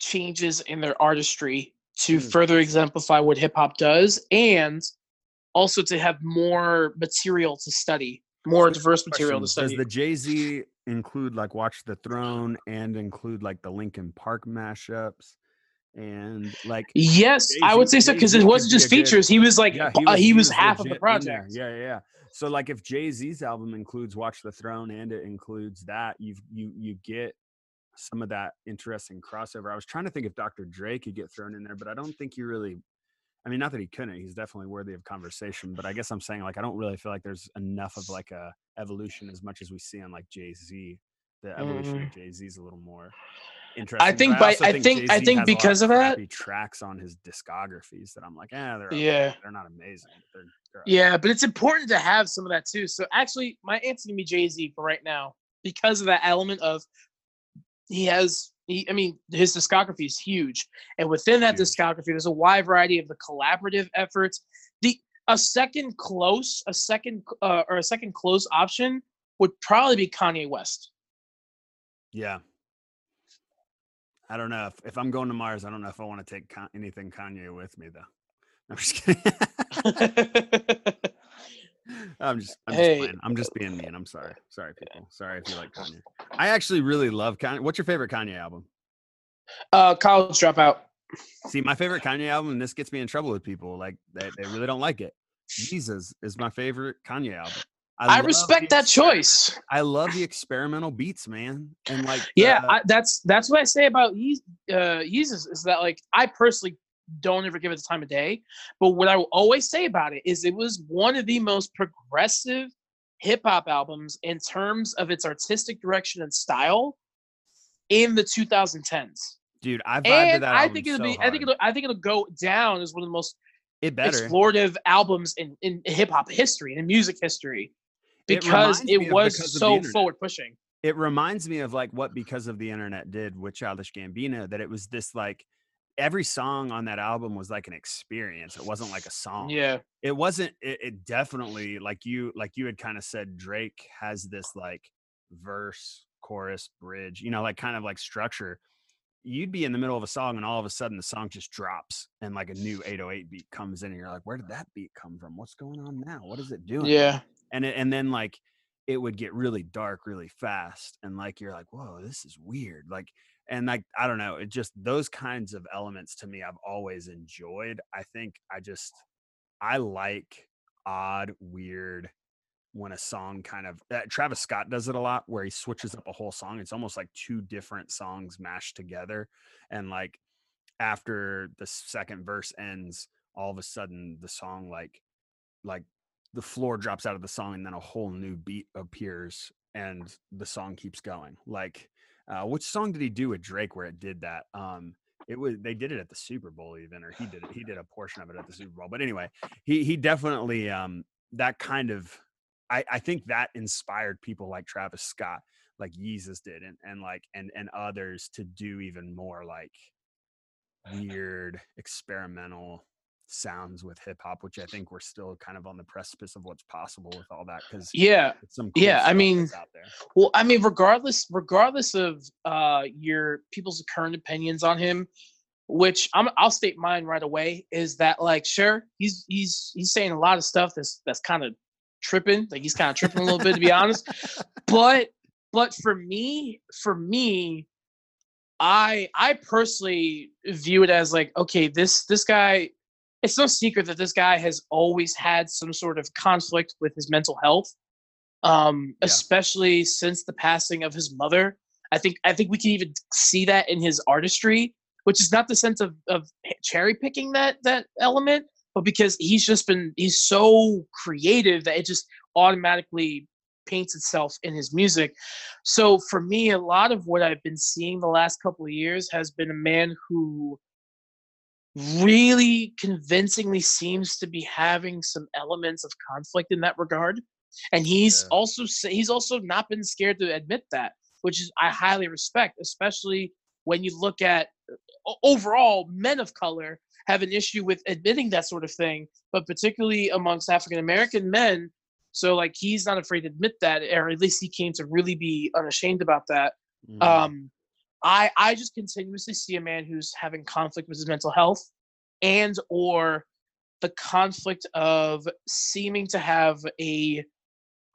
changes in their artistry to Mm. further exemplify what hip hop does and also to have more material to study, more So diverse material to study. Does the Jay Z include like Watch the Throne and include like the Linkin Park mashups and like yes, I would say so because it wasn't just good- features. He was like yeah, he uh, was, he was, half of the legit in there. project. Yeah, yeah, yeah. So like if Jay Z's album includes Watch the Throne and it includes that, you've you you get some of that interesting crossover. I was trying to think if Dr. Dre could get thrown in there, but I don't think you really. I mean, not that he couldn't. He's definitely worthy of conversation, but I guess I'm saying like I don't really feel like there's enough of like a evolution as much as we see on like Jay Z. The evolution of mm-hmm. Jay Z is a little more interesting. Mm. think by- I think- I think has a lot because of that- crappy tracks on his discographies that I'm like, eh, they're okay. Yeah. they're not amazing. They're, they're Yeah, but it's important to have some of that too. So actually, my answer gonna be Jay Z for right now because of that element of he has. He, I mean, his discography is huge, and within that Huge. discography, there's a wide variety of the collaborative efforts. The a second close, a second uh, or a second close option would probably be Kanye West. Yeah. I don't know if, if I'm going to Mars. I don't know if I want to take Con- anything Kanye with me though. I'm just kidding. I'm just, I'm Hey. just playing. I'm just being mean. I'm sorry. Sorry, people. Sorry if you like Kanye. I actually really love Kanye. What's your favorite Kanye album? uh, college dropout. See, my favorite Kanye album, and this gets me in trouble with people. Like they, they really don't like it. Yeezus is my favorite Kanye album. I, love respect that choice. I love the experimental beats, man. And like, Yeah, the- I, that's that's what I say about uh, Yeezus is that like I personally don't ever give it the time of day, but what I will always say about it is it was one of the most progressive hip hop albums in terms of its artistic direction and style in the 2010s. dude, I vibe to And that I think it'll so be I think it'll I think it'll go down as one of the most it better. explorative albums in in hip hop history and in music history because me it was Because so forward pushing. it reminds me of like what because of the internet did with childish gambino that it was this like every song on that album was like an experience. It wasn't like a song. Yeah. it wasn't it, it definitely like you like you had kind of said drake has this like verse chorus bridge you know like kind of like structure. You'd be in the middle of a song and all of a sudden the song just drops and like a new 808 beat comes in and you're like where did that beat come from? What's going on now? What is it doing? Yeah. And it, and then like it would get really dark really fast and like you're like whoa this is weird like and like i don't know it just those kinds of elements to me i've always enjoyed i think i just i like odd weird when a song kind of uh, travis scott does it a lot where he switches up a whole song it's almost like two different songs mashed together and like after the second verse ends all of a sudden the song like like the floor drops out of the song and then a whole new beat appears and the song keeps going like uh, which song did he do with Drake where it did that? Um, it was they did it at the Super Bowl even, or he did it. He did a portion of it at the Super Bowl. But anyway, he he definitely um that kind of I I think that inspired people like Travis Scott, like Yeezus did, and and like and and others to do even more like weird experimental sounds with hip hop, which I think we're still kind of on the precipice of what's possible with all that. Because Yeah. some cool Yeah, I mean, out there. Well, I mean, regardless, regardless of uh, your people's current opinions on him, which I'm, I'll state mine right away, is that like, sure, he's he's he's saying a lot of stuff that's that's kind of tripping, like he's kind of tripping a little bit, to be honest. But but for me, for me, I I personally view it as like, okay, this this guy. It's no secret that this guy has always had some sort of conflict with his mental health um, Yeah. especially since the passing of his mother. I think I think we can even see that in his artistry, which is not the sense of of cherry picking that that element, but because he's just been he's so creative that it just automatically paints itself in his music. So for me, a lot of what I've been seeing the last couple of years has been a man who really convincingly seems to be having some elements of conflict in that regard and he's Yeah. also he's also not been scared to admit that which is i highly respect especially when you look at overall men of color have an issue with admitting that sort of thing but particularly amongst african american men so like he's not afraid to admit that or at least he came to really be unashamed about that Mhm. um i i just continuously see a man who's having conflict with his mental health and or the conflict of seeming to have a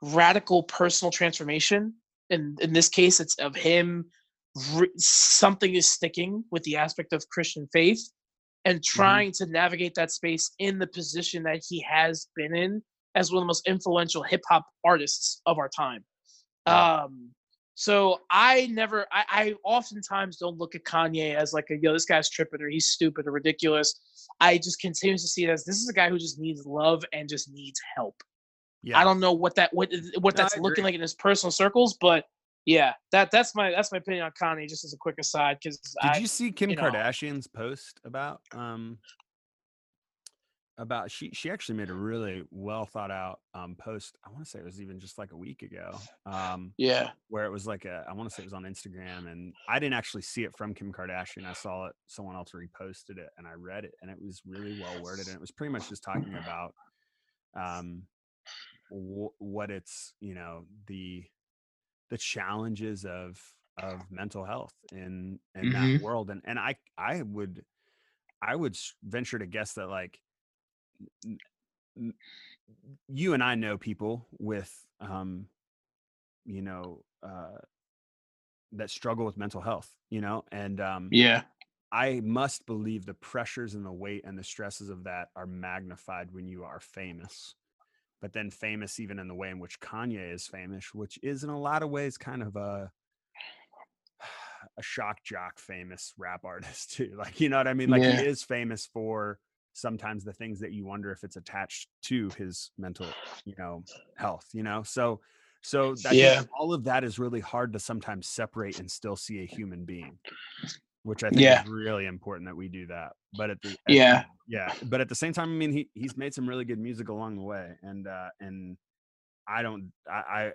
radical personal transformation. In in this case it's of him something is sticking with the aspect of christian faith and trying to navigate that space in the position that he has been in as one of the most influential hip hop artists of our time. Um so I never, I, I oftentimes don't look at Kanye as like a yo, this guy's tripping or he's stupid or ridiculous. I just continue to see it as this is a guy who just needs love and just needs help. yeah. I don't know what that what what No, that's looking like in his personal circles, but yeah, that that's my that's my opinion on Kanye. Just as a quick aside, because Did I you see Kim you know- Kardashian's post about um about she she actually made a really well thought out um post. I want to say it was even just like a week ago. Um yeah where it was like a I want to say it was on Instagram and I didn't actually see it from Kim Kardashian. I saw it someone else reposted it and I read it and it was really well worded and it was pretty much just talking about um wh- what it's, you know, the the challenges of of mental health in in that Mhm. world and and I I would I would venture to guess that like you and I know people with um you know uh that struggle with mental health you know and um yeah I must believe the pressures and the weight and the stresses of that are magnified when you are famous but then famous even in the way in which Kanye is famous which is in a lot of ways kind of a a shock jock famous rap artist too like you know what I mean like Yeah. he is famous for sometimes the things that you wonder if it's attached to his mental you know health you know so so Yeah. all of that is really hard to sometimes separate and still see a human being which I think Yeah. is really important that we do that. But at the at Yeah. the- yeah, but at the same time, I mean, he he's made some really good music along the way, and uh, and I don't, I, I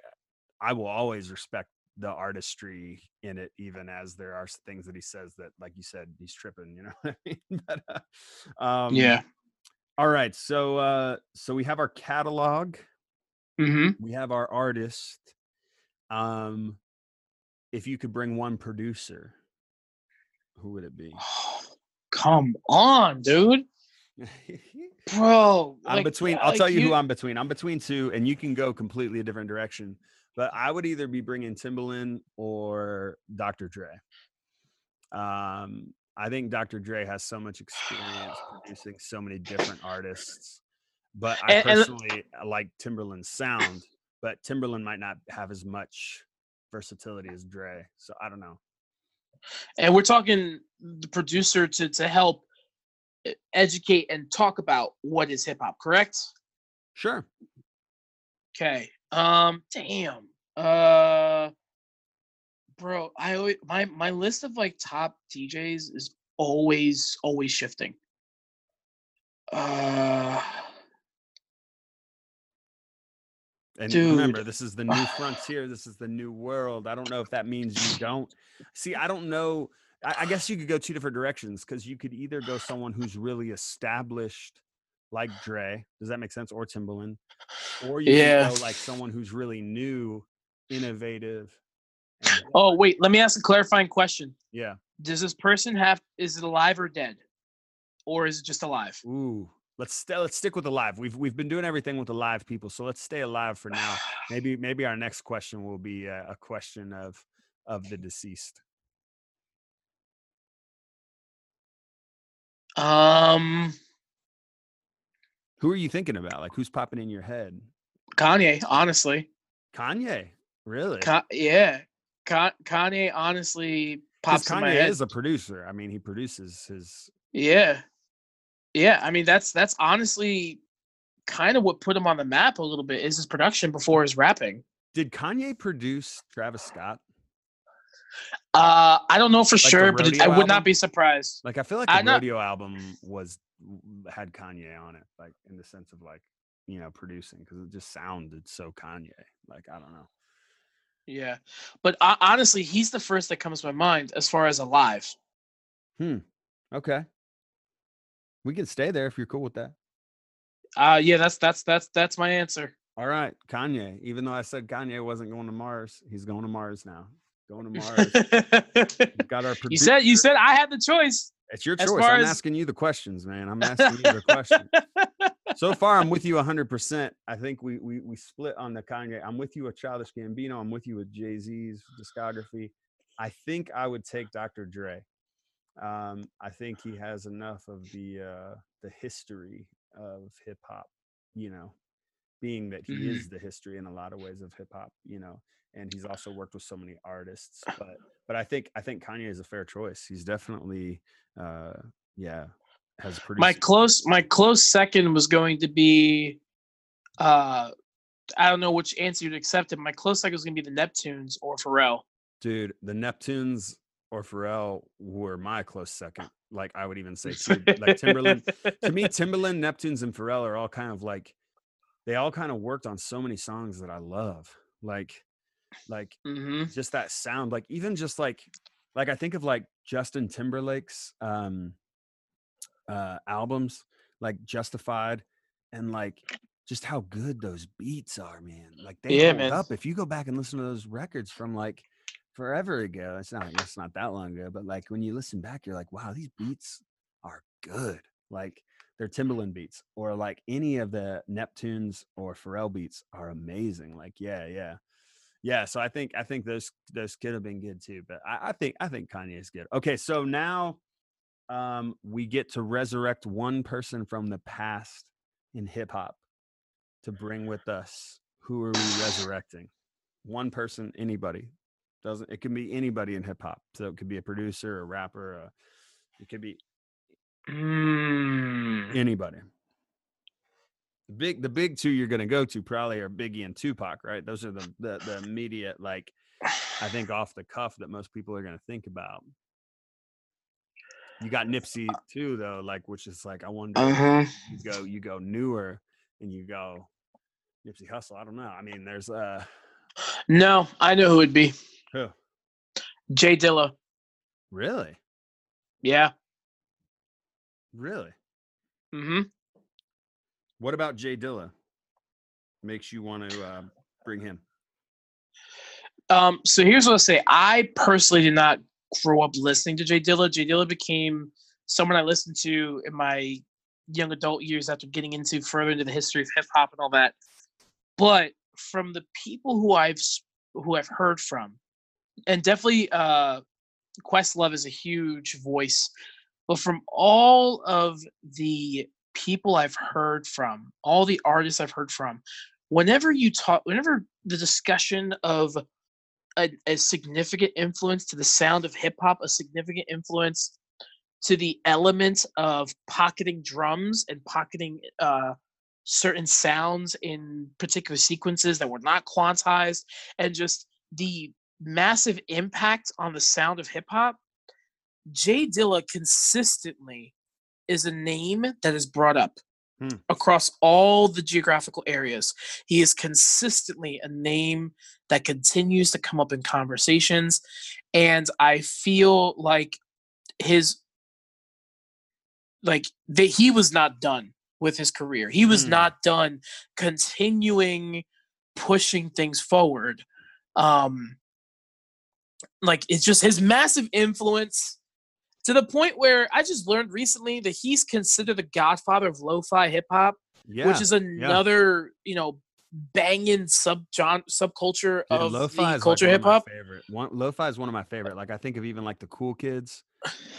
I will always respect the artistry in it, even as there are things that he says that, like you said, he's tripping. You know what I mean? but, uh, um, yeah All right, so uh, so we have our catalog, hmm we have our artist. Um, if you could bring one producer, who would it be? come on dude bro I'm like, between. I'll like tell you, who I'm between. I'm between two, and you can go completely a different direction. But I would either be bringing Timbaland or Dr. Dre. Um, I think Dr. Dre has so much experience producing so many different artists. But I And- and- personally like Timbaland's sound, but Timberland might not have as much versatility as Dre. So I don't know. and we're talking the producer to to help educate and talk about what is hip hop correct Sure. Okay. Um. Damn. Uh. bro, I always my my list of like top DJs is always always shifting. Uh And Dude. remember, this is the new frontier. This is the new world. I don't know if that means you don't see. I don't know. I, I guess you could go two different directions because you could either go someone who's really established, like Dre. Does that make sense? Or Timbaland, or you Yeah. go like someone who's really new, innovative. oh wait, let me ask a clarifying question. yeah. Does this person have is it alive or dead? Or is it just alive? Ooh. Let's st- let's stick with alive. We've we've been doing everything with the alive people, so let's stay alive for now. Maybe maybe our next question will be a, a question of of the deceased. Um Who are you thinking about? Like who's popping in your head? Kanye, honestly. Kanye, really? Ka- yeah. Ka- Kanye honestly pops in my Kanye head. is a producer. I mean, he produces his. Yeah. Yeah, I mean that's that's honestly kind of what put him on the map a little bit is his production before his rapping. Did Kanye produce Travis Scott? Uh I don't know for the sure, but it, I would not be surprised. Like, I feel like the know- rodeo album was had Kanye on it, like in the sense of like you know producing because it just sounded so Kanye. Like I don't know. Yeah. But uh, honestly, he's the first that comes to my mind as far as alive. Hmm. Okay, we can stay there if you're cool with that. Uh yeah, that's that's that's that's my answer. All right, Kanye. Even though I said Kanye wasn't going to Mars, he's going to Mars now. Going to Mars. Got our you said you said I had the choice. It's your choice. I'm as- asking you the questions, man. I'm asking you the question. So far, I'm with you 100%. I think we, we we split on the Kanye. I'm with you with Childish Gambino. I'm with you with Jay Z's discography. I think I would take Dr. Dre. Um, I think he has enough of the uh, the history of hip hop, you know, being that he Mhm. is the history in a lot of ways of hip hop, you know, and he's also worked with so many artists. But but I think I think Kanye is a fair choice. He's definitely uh yeah has produced my close my close second was going to be uh I don't know which answer you'd accept it. My close second was gonna be the Neptunes or Pharrell. dude the neptunes or pharrell were my close second like i would even say like timbaland to me timbaland neptunes and pharrell are all kind of like they all kind of worked on so many songs that i love like like hmm just that sound like even just like like i think of like justin timberlake's um uh albums like justified and like just how good those beats are man like they Yeah, hold man. up if you go back and listen to those records from like forever ago it's not it's not that long ago but like when you listen back you're like wow these beats are good like they're timbaland beats or like any of the neptunes or pharrell beats are amazing like yeah yeah yeah, so I think I think those those could have been good too, but I, I think I think Kanye is good. Okay, so now um, we get to resurrect one person from the past in hip hop to bring with us. Who are we resurrecting? One person, anybody. Doesn't it can be anybody in hip hop. So it could be a producer, a rapper, a, it could be Mm. anybody. The big the big two you're gonna go to probably are Biggie and Tupac, right? Those are the the, the immediate like I think off the cuff that most people are gonna think about. You got Nipsey too, though, like which is like I wonder Uh-huh. you go you go newer and you go Nipsey Hussle. I don't know. I mean, there's uh No, I know who it'd be. who J Dilla. really Yeah. Really. Mm-hmm. What about J Dilla? Makes you want to uh, bring him? Um, so here's what I'll say. I personally did not grow up listening to J Dilla. J Dilla became someone I listened to in my young adult years after getting into further into the history of hip hop and all that. But from the people who I've who I've heard from, and definitely uh, Questlove is a huge voice. But from all of the people I've heard from, all the artists I've heard from, whenever you talk, whenever the discussion of a, a significant influence to the sound of hip hop, a significant influence to the element of pocketing drums and pocketing uh, certain sounds in particular sequences that were not quantized, and just the massive impact on the sound of hip hop, J Dilla consistently is a name that is brought up Hmm. across all the geographical areas. He is consistently a name that continues to come up in conversations. And I feel like his like that he was not done with his career. He was Hmm. not done continuing pushing things forward. Um like it's just his massive influence to the point where I just learned recently that he's considered the godfather of lo-fi hip hop, Yeah. which is another, you know, banging sub subculture Dude, of lo-fi is like culture hip hop. Favorite. One, lo-fi is one of my favorite. Like I think of even like the cool kids,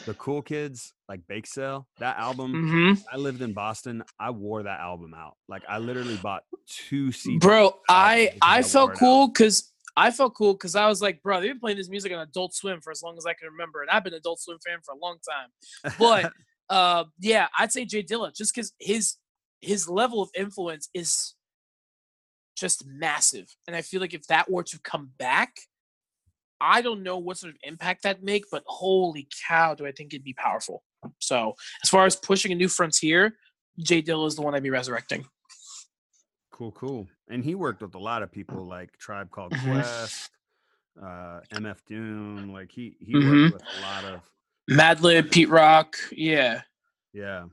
the cool kids, like Bake Sale. That album. hmm I lived in Boston. I wore that album out. Like I literally bought two CDs. Bro, I I I felt wore it out. cool because I felt cool because I was like, bro, they've been playing this music on Adult Swim for as long as I can remember, and I've been an Adult Swim fan for a long time. But uh, yeah, I'd say J Dilla just because his his level of influence is just massive, and I feel like if that were to come back, I don't know what sort of impact that'd make, but holy cow, do I think it'd be powerful. So as far as pushing a new frontier, J Dilla is the one I'd be resurrecting. Cool, cool. And he worked with a lot of people like Tribe Called Mhm. Quest, uh, MF Doom. Like he he Mhm. worked with a lot of Madlib, Pete Rock, yeah. yeah.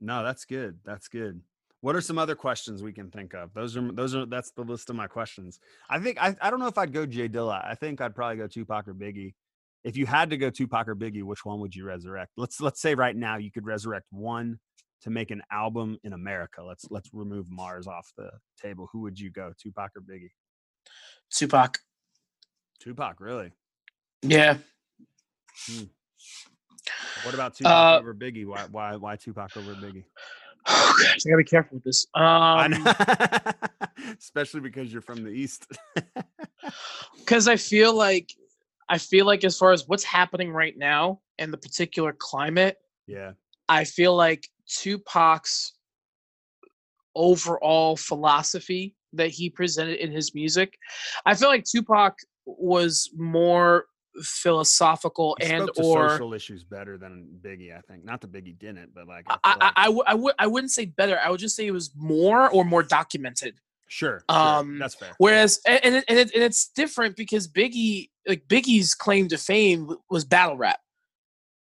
No, that's good. That's good. What are some other questions we can think of? Those are those are that's the list of my questions. I think I, I don't know if I'd go J Dilla. I think I'd probably go Tupac or Biggie. If you had to go Tupac or Biggie, which one would you resurrect? Let's let's say right now you could resurrect one to make an album in America. Let's let's remove Mars off the table. Who would you go, Tupac or Biggie? Tupac. Tupac, really? Yeah. What about Tupac Uh, over Biggie? Why why why Tupac over Biggie? Oh, gosh, I gotta be careful with this. Um. Especially because you're from the east. because I feel like I feel like as far as what's happening right now and the particular climate, yeah. I feel like Tupac's overall philosophy that he presented in his music, I feel like Tupac was more philosophical He and or social issues better than Biggie, I think. Not that Biggie didn't, but like, I I, like- I, w- I, would, I wouldn't say better. I would just say it was more or more documented. sure, sure, um, that's fair. Whereas, and it, and, it, and it's different because Biggie, like Biggie's claim to fame was battle rap,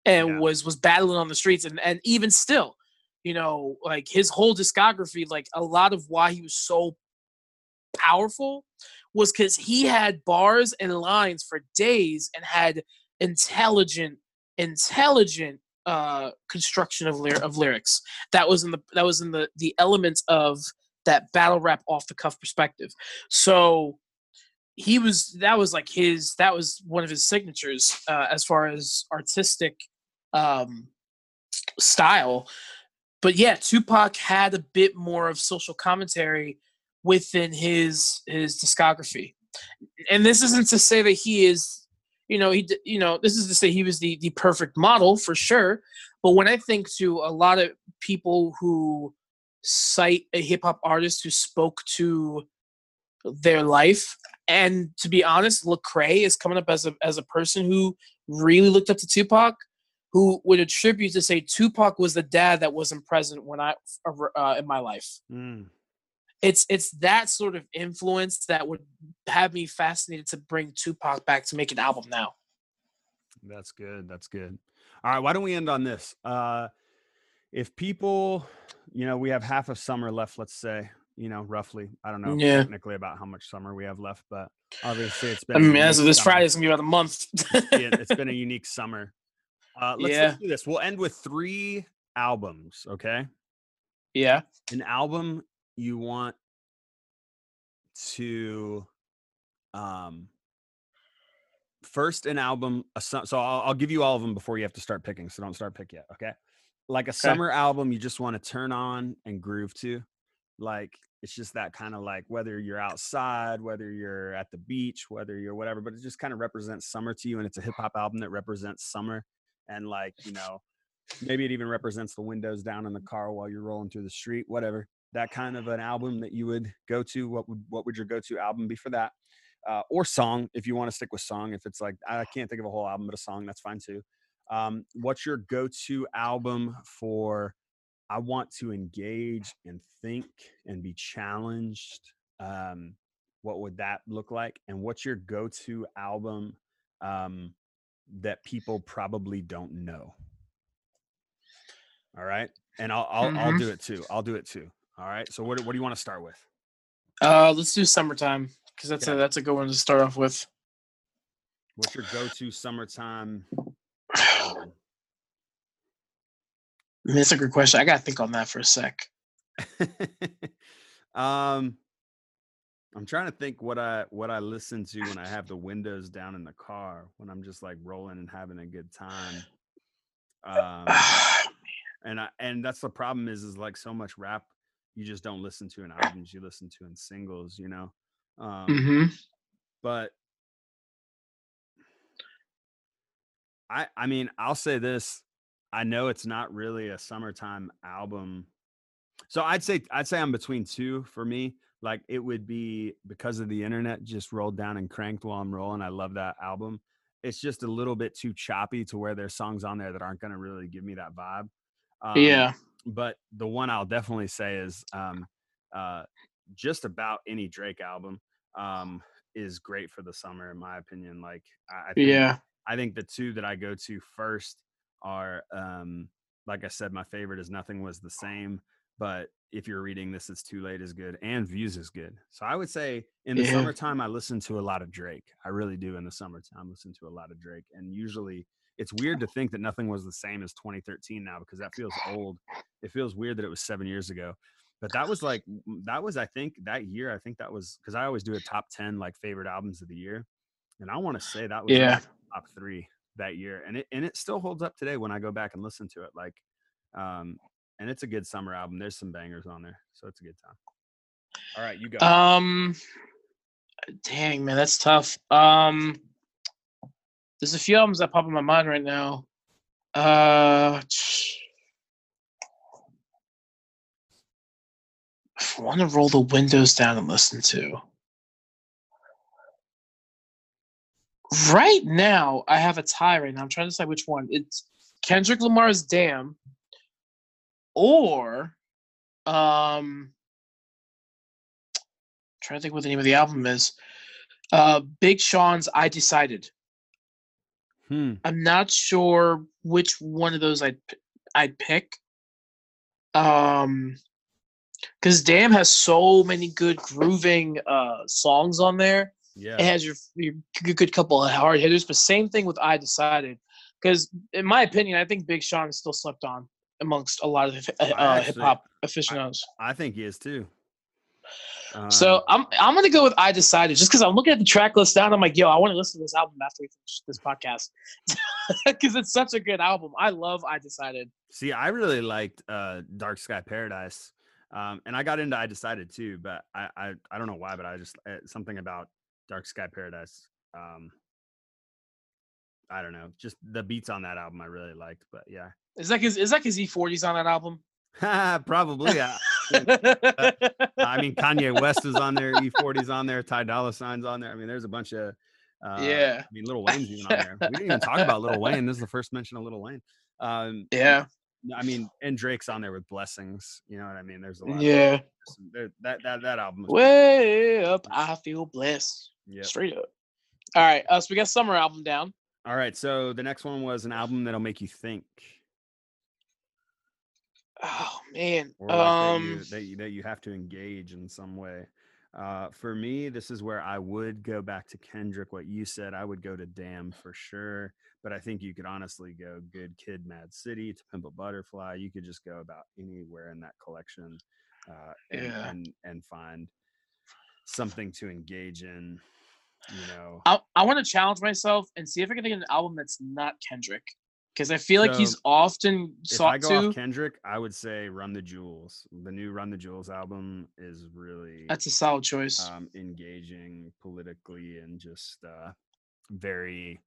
and Yeah. was was battling on the streets, and and even still, you know, like his whole discography, like a lot of why he was so powerful was because he had bars and lines for days and had intelligent, intelligent uh construction of lyr- of lyrics. That was in the that was in the the elements of that battle rap off the cuff perspective. So he was that was like his that was one of his signatures uh, as far as artistic um style but yeah tupac had a bit more of social commentary within his his discography. And this isn't to say that he is you know he you know this is to say he was the the perfect model for sure but when i think to a lot of people who cite a hip hop artist who spoke to their life and to be honest Lecrae is coming up as a as a person who really looked up to Tupac who would attribute to say Tupac was the dad that wasn't present when I uh, in my life Mm, it's it's that sort of influence that would have me fascinated to bring Tupac back to make an album now. that's good. That's good. All right. Why don't we end on this? Uh, if people, you know, we have half of summer left, let's say, you know, roughly. I don't know Yeah. technically about how much summer we have left, but obviously it's been. I mean, as of this summer. Friday, it's gonna be about a month. it's been a unique summer. Uh, let's, Yeah. let's do this. We'll end with three albums. Okay, yeah. an album you want to, um, first an album. A, so I'll, I'll give you all of them before you have to start picking. So don't start pick yet. Okay, like a summer album you just want to turn on and groove to, like. It's just that kind of like whether you're outside, whether you're at the beach, whether you're whatever, but it just kind of represents summer to you. And it's a hip hop album that represents summer and like you know maybe it even represents the windows down in the car while you're rolling through the street whatever that kind of an album that you would go to what would what would your go-to album be for that uh, or song if you want to stick with song. If it's like I can't think of a whole album, but a song that's fine too. Um, what's your go-to album for? I want to engage and think and be challenged. Um, what would that look like? And what's your go-to album um, that people probably don't know? All right, and I'll I'll, Mm-hmm. I'll do it too. I'll do it too. All right. So what do- what do you want to start with? Uh, let's do summertime because that's Yeah. a that's a good one to start off with. What's your go-to summertime? That's a good question. I gotta think on that for a sec. um, I'm trying to think what I what I listen to when I have the windows down in the car when I'm just like rolling and having a good time. Um, and I and that's the problem is is like so much rap you just don't listen to in albums you listen to in singles you know? Um hmm but i i mean i'll say this i know it's not really a summertime album. So i'd say i'd say i'm between two for me like it would be because of the internet just rolled down and cranked while i'm rolling i love that album it's just a little bit too choppy to where there's songs on there that aren't going to really give me that vibe um, yeah. but the one I'll definitely say is um, uh, just about any Drake album um, is great for the summer, in my opinion. Like, I, I think, Yeah. I think the two that I go to first are, um, like I said, my favorite is Nothing Was the Same. But if you're reading this, it's too late is good, and Views is good. So I would say in the Yeah. summertime, I listen to a lot of Drake. I really do in the summertime, listen to a lot of Drake, and usually it's weird to think that nothing was the same as 2013 now because that feels old. It feels weird that it was seven years ago. But that was like that was I think that year. I think that was because I always do a top ten like favorite albums of the year, and I want to say that was Yeah. my top three that year, and it and it still holds up today when I go back and listen to it. Like, um, and it's a good summer album. There's some bangers on there, so it's a good time. All right, you go. Um, dang man, that's tough. Um, there's a few albums that pop in my mind right now. Uh, I want to roll the windows down and listen to. Right now, I have a tie. Right now, I'm trying to decide which one. It's Kendrick Lamar's "Damn," or um, trying to think what the name of the album is. Uh, Big Sean's "I Decided." Hmm. I'm not sure which one of those I'd I'd pick. Um, because Damn has so many good grooving uh songs on there. Yeah. It has your your good, good couple of hard hitters, but same thing with I Decided. Because in my opinion, I think Big Sean is still slept on amongst a lot of uh, hip hop aficionados. I think he is too. Um, So I'm I'm gonna go with I Decided just because I'm looking at the track list down. I'm like, yo, I want to listen to this album after we finish this podcast because it's such a good album. I love I Decided. See, I really liked uh, Dark Sky Paradise, um, and I got into I Decided too, but I, I I don't know why, but I just uh, something about Dark Sky Paradise. Um, I don't know, just the beats on that album I really liked, but yeah, Is that his is that his E40's on that album? probably. Yeah. I mean, Kanye West is on there, E40's on there, Ty Dolla Sign's on there. I mean, there's a bunch of uh, Yeah. I mean, Little Wayne's even on there. We didn't even talk about Little Wayne. This is the first mention of Little Wayne. Um, yeah, I mean, and Drake's on there with blessings. You know what I mean? There's a lot. yeah. Of, that that that album. Way up, I feel blessed. yeah. Straight up. All right, uh, so we got summer album down. All right. So the next one was an album that'll make you think, Oh man. like um, that, you, that you that you have to engage in some way. Uh, for me, this is where I would go back to Kendrick. What you said, I would go to Damn for sure. But I think you could honestly go Good Kid, Mad City, to Pimp a Butterfly. You could just go about anywhere in that collection, uh, and, Yeah. and and find something to engage in. You know, I, I want to challenge myself and see if I can of an album that's not Kendrick, because I feel like he's So, often if sought I go to. off Kendrick, I would say Run the Jewels. The new Run the Jewels album is really That's a solid choice. um, engaging politically and just uh, very,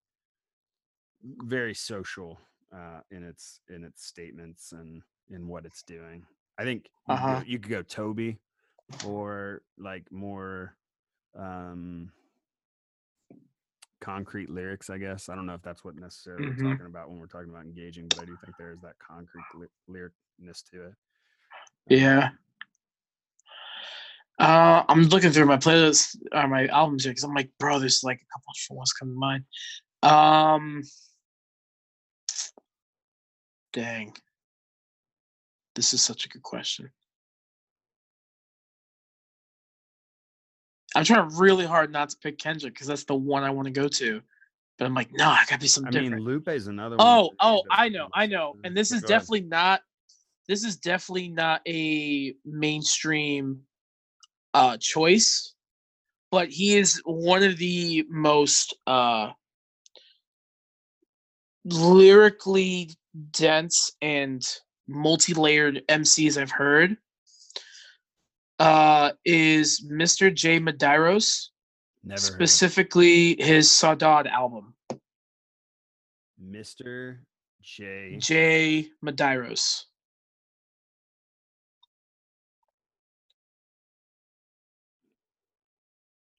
very social uh, in its in its statements and in what it's doing. I think you, could, Uh-huh. go, you could go Tobe or like more. Um, concrete lyrics, I guess. I don't know if that's what necessarily Mhm. we're talking about when we're talking about engaging, but I do think there is that concrete ly- lyricness to it. Yeah. Uh, I'm looking through my playlist or my albums here because I'm like, bro, there's like a couple of ones coming to mind. Um, dang, this is such a good question. I'm trying really hard not to pick Kendrick because that's the one I want to go to, but I'm like, no, I gotta be some different. I something mean, different. Lupe is another one. Oh, oh, I know, I know. And this is go ahead. definitely not this is definitely not a mainstream uh choice, but he is one of the most uh lyrically dense and multi-layered MCs I've heard. Uh is Mr. J Medeiros, Never specifically his Saudade album. Mr. J. J Medeiros.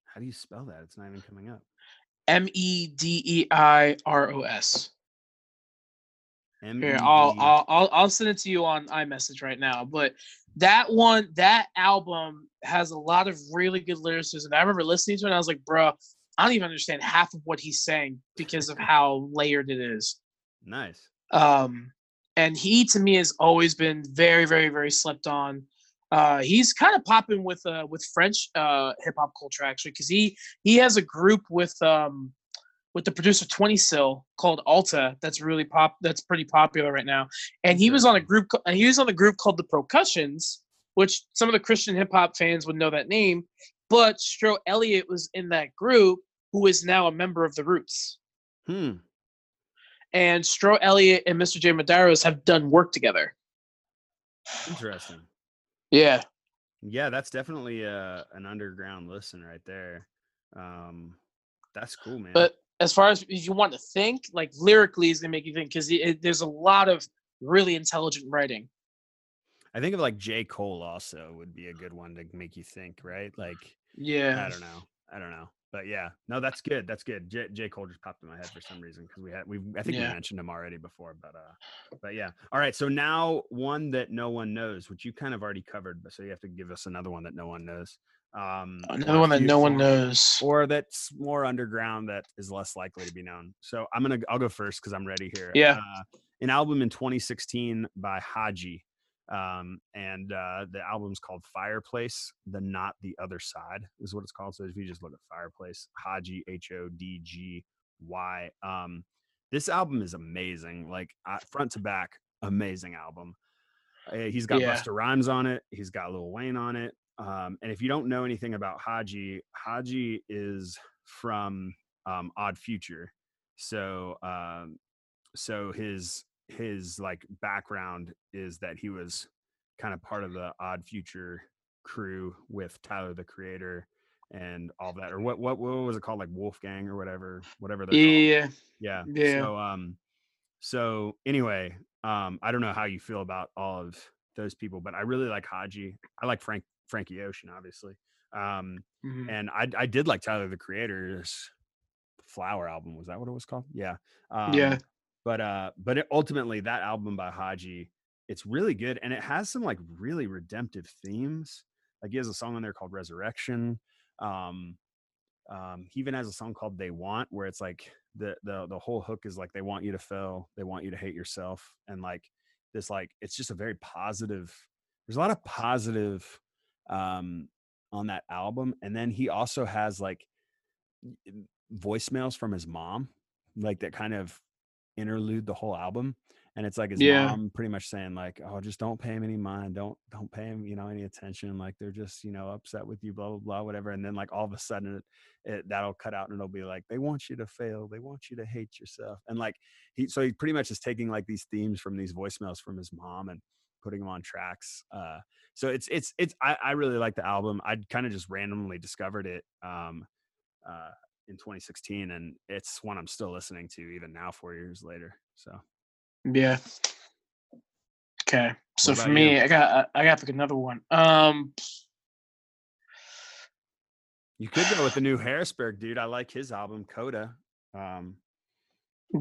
How do you spell that? It's not even coming up. M E D E I R O S. M Here, I'll, I'll I'll I'll send it to you on iMessage right now. But that one, that album has a lot of really good lyricism. I remember listening to it, and I was like, "Bro, I don't even understand half of what he's saying because of how layered it is." Nice. Um, and he to me has always been very, very, very slept on. Uh, he's kind of popping with uh with French uh hip hop culture actually because he he has a group with um with the producer 20Syl called Alltta that's really pop that's pretty popular right now. And he was on a group and he was on the group called the Procussions, which some of the Christian hip hop fans would know that name. But Stro Elliott was in that group, who is now a member of the Roots. Hmm. And Stro Elliott and Mr. J Medeiros have done work together. Interesting. Yeah. Yeah, that's definitely uh, an underground listen right there. Um, that's cool, man. But as far as if you want to think, like lyrically, is gonna make you think because there's a lot of really intelligent writing. I think of like J. Cole also would be a good one to make you think, right? Like, Yeah. I don't know. I don't know. But yeah, no, that's good. That's good. J. J. Cole just popped in my head for some reason because we had we I think we mentioned him already before, but uh, but yeah. All right, so now one that no one knows, which you kind of already covered, but so you have to give us another one that no one knows. Um, Another one that no one knows. or that's more underground that is less likely to be known. So I'm gonna I'll go first because I'm ready here. Yeah. Uh, an album in 2016 by Hodgy, um, and uh, the album's called Fireplace. The Not the Other Side is what it's called. So if you just look at Fireplace, Hodgy H O D G Y. Um, this album is amazing, like uh, front to back, amazing album. Uh, he's got Yeah. Busta Rhymes on it. He's got Lil Wayne on it. Um, and if you don't know anything about Hodgy, Hodgy is from um, Odd Future. So, um, so his his like background is that he was kind of part of the Odd Future crew with Tyler the Creator and all that, or what what what was it called, like Wolfgang or whatever, whatever they're called. Yeah. Yeah. Yeah. So um so anyway, um I don't know how you feel about all of those people, but I really like Hodgy. I like Frank Frankie Ocean, obviously. Um Mhm. and I I did like Tyler the Creator's Flower album. Was that what it was called? Yeah. Um, Yeah. But uh but it, ultimately that album by Hodgy, it's really good and it has some like really redemptive themes. Like he has a song on there called Resurrection. Um um he even has a song called They Want where it's like the the the whole hook is like they want you to fail, they want you to hate yourself and like this like it's just a very positive there's a lot of positive um on that album and then he also has like voicemails from his mom like that kind of interlude the whole album and it's like his Yeah. mom pretty much saying like oh just don't pay him any mind don't don't pay him you know any attention like they're just you know upset with you blah blah blah whatever and then like all of a sudden it, it that'll cut out and it'll be like they want you to fail they want you to hate yourself and like he so he pretty much is taking like these themes from these voicemails from his mom and putting them on tracks uh so it's it's it's i, I really like the album i kind of just randomly discovered it um uh in 2016 and it's one i'm still listening to even now four years later so Yeah. Okay. So for me, you? I got I got to pick another one. Um you could go with the new harrisburg dude i like his album coda Um,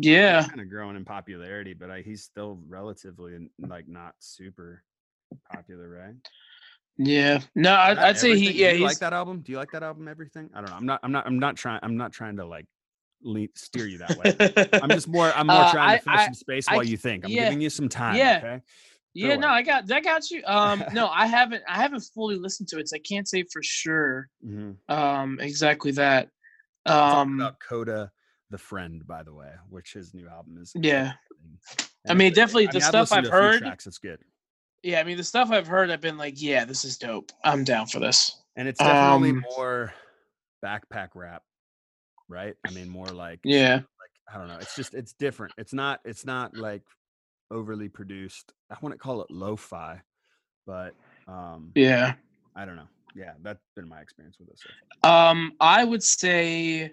Yeah. kind of growing in popularity, but I, he's still relatively like not super popular, right? Yeah. No, I'd, I'd say he. Yeah, Do you like that album? Do you like that album? Everything? I don't know. I'm not. I'm not. I'm not trying. I'm not trying to like lead, steer you that way. I'm just more. I'm more Uh, trying to I- fill some space I while you think. I'm yeah, giving you some time. yeah. Okay. Yeah, no. I got that got you. Um, no, I haven't I haven't fully listened to it, so I can't say for sure. Mm-hmm. Um, exactly that. Um, about Coda, the friend, by the way, which his new album is. Yeah. I mean, definitely the I've stuff I've few heard- Tracks, it's good, yeah, I mean the stuff I've heard, I've been like, yeah, this is dope. I'm down for this. and it's definitely Um, more backpack rap, right? I mean, more like Yeah. like I don't know. It's just it's different. It's not it's not like overly produced. I wouldn't call it lo-fi, but um Yeah. I don't know. Yeah, that's been my experience with this. so. Um, I would say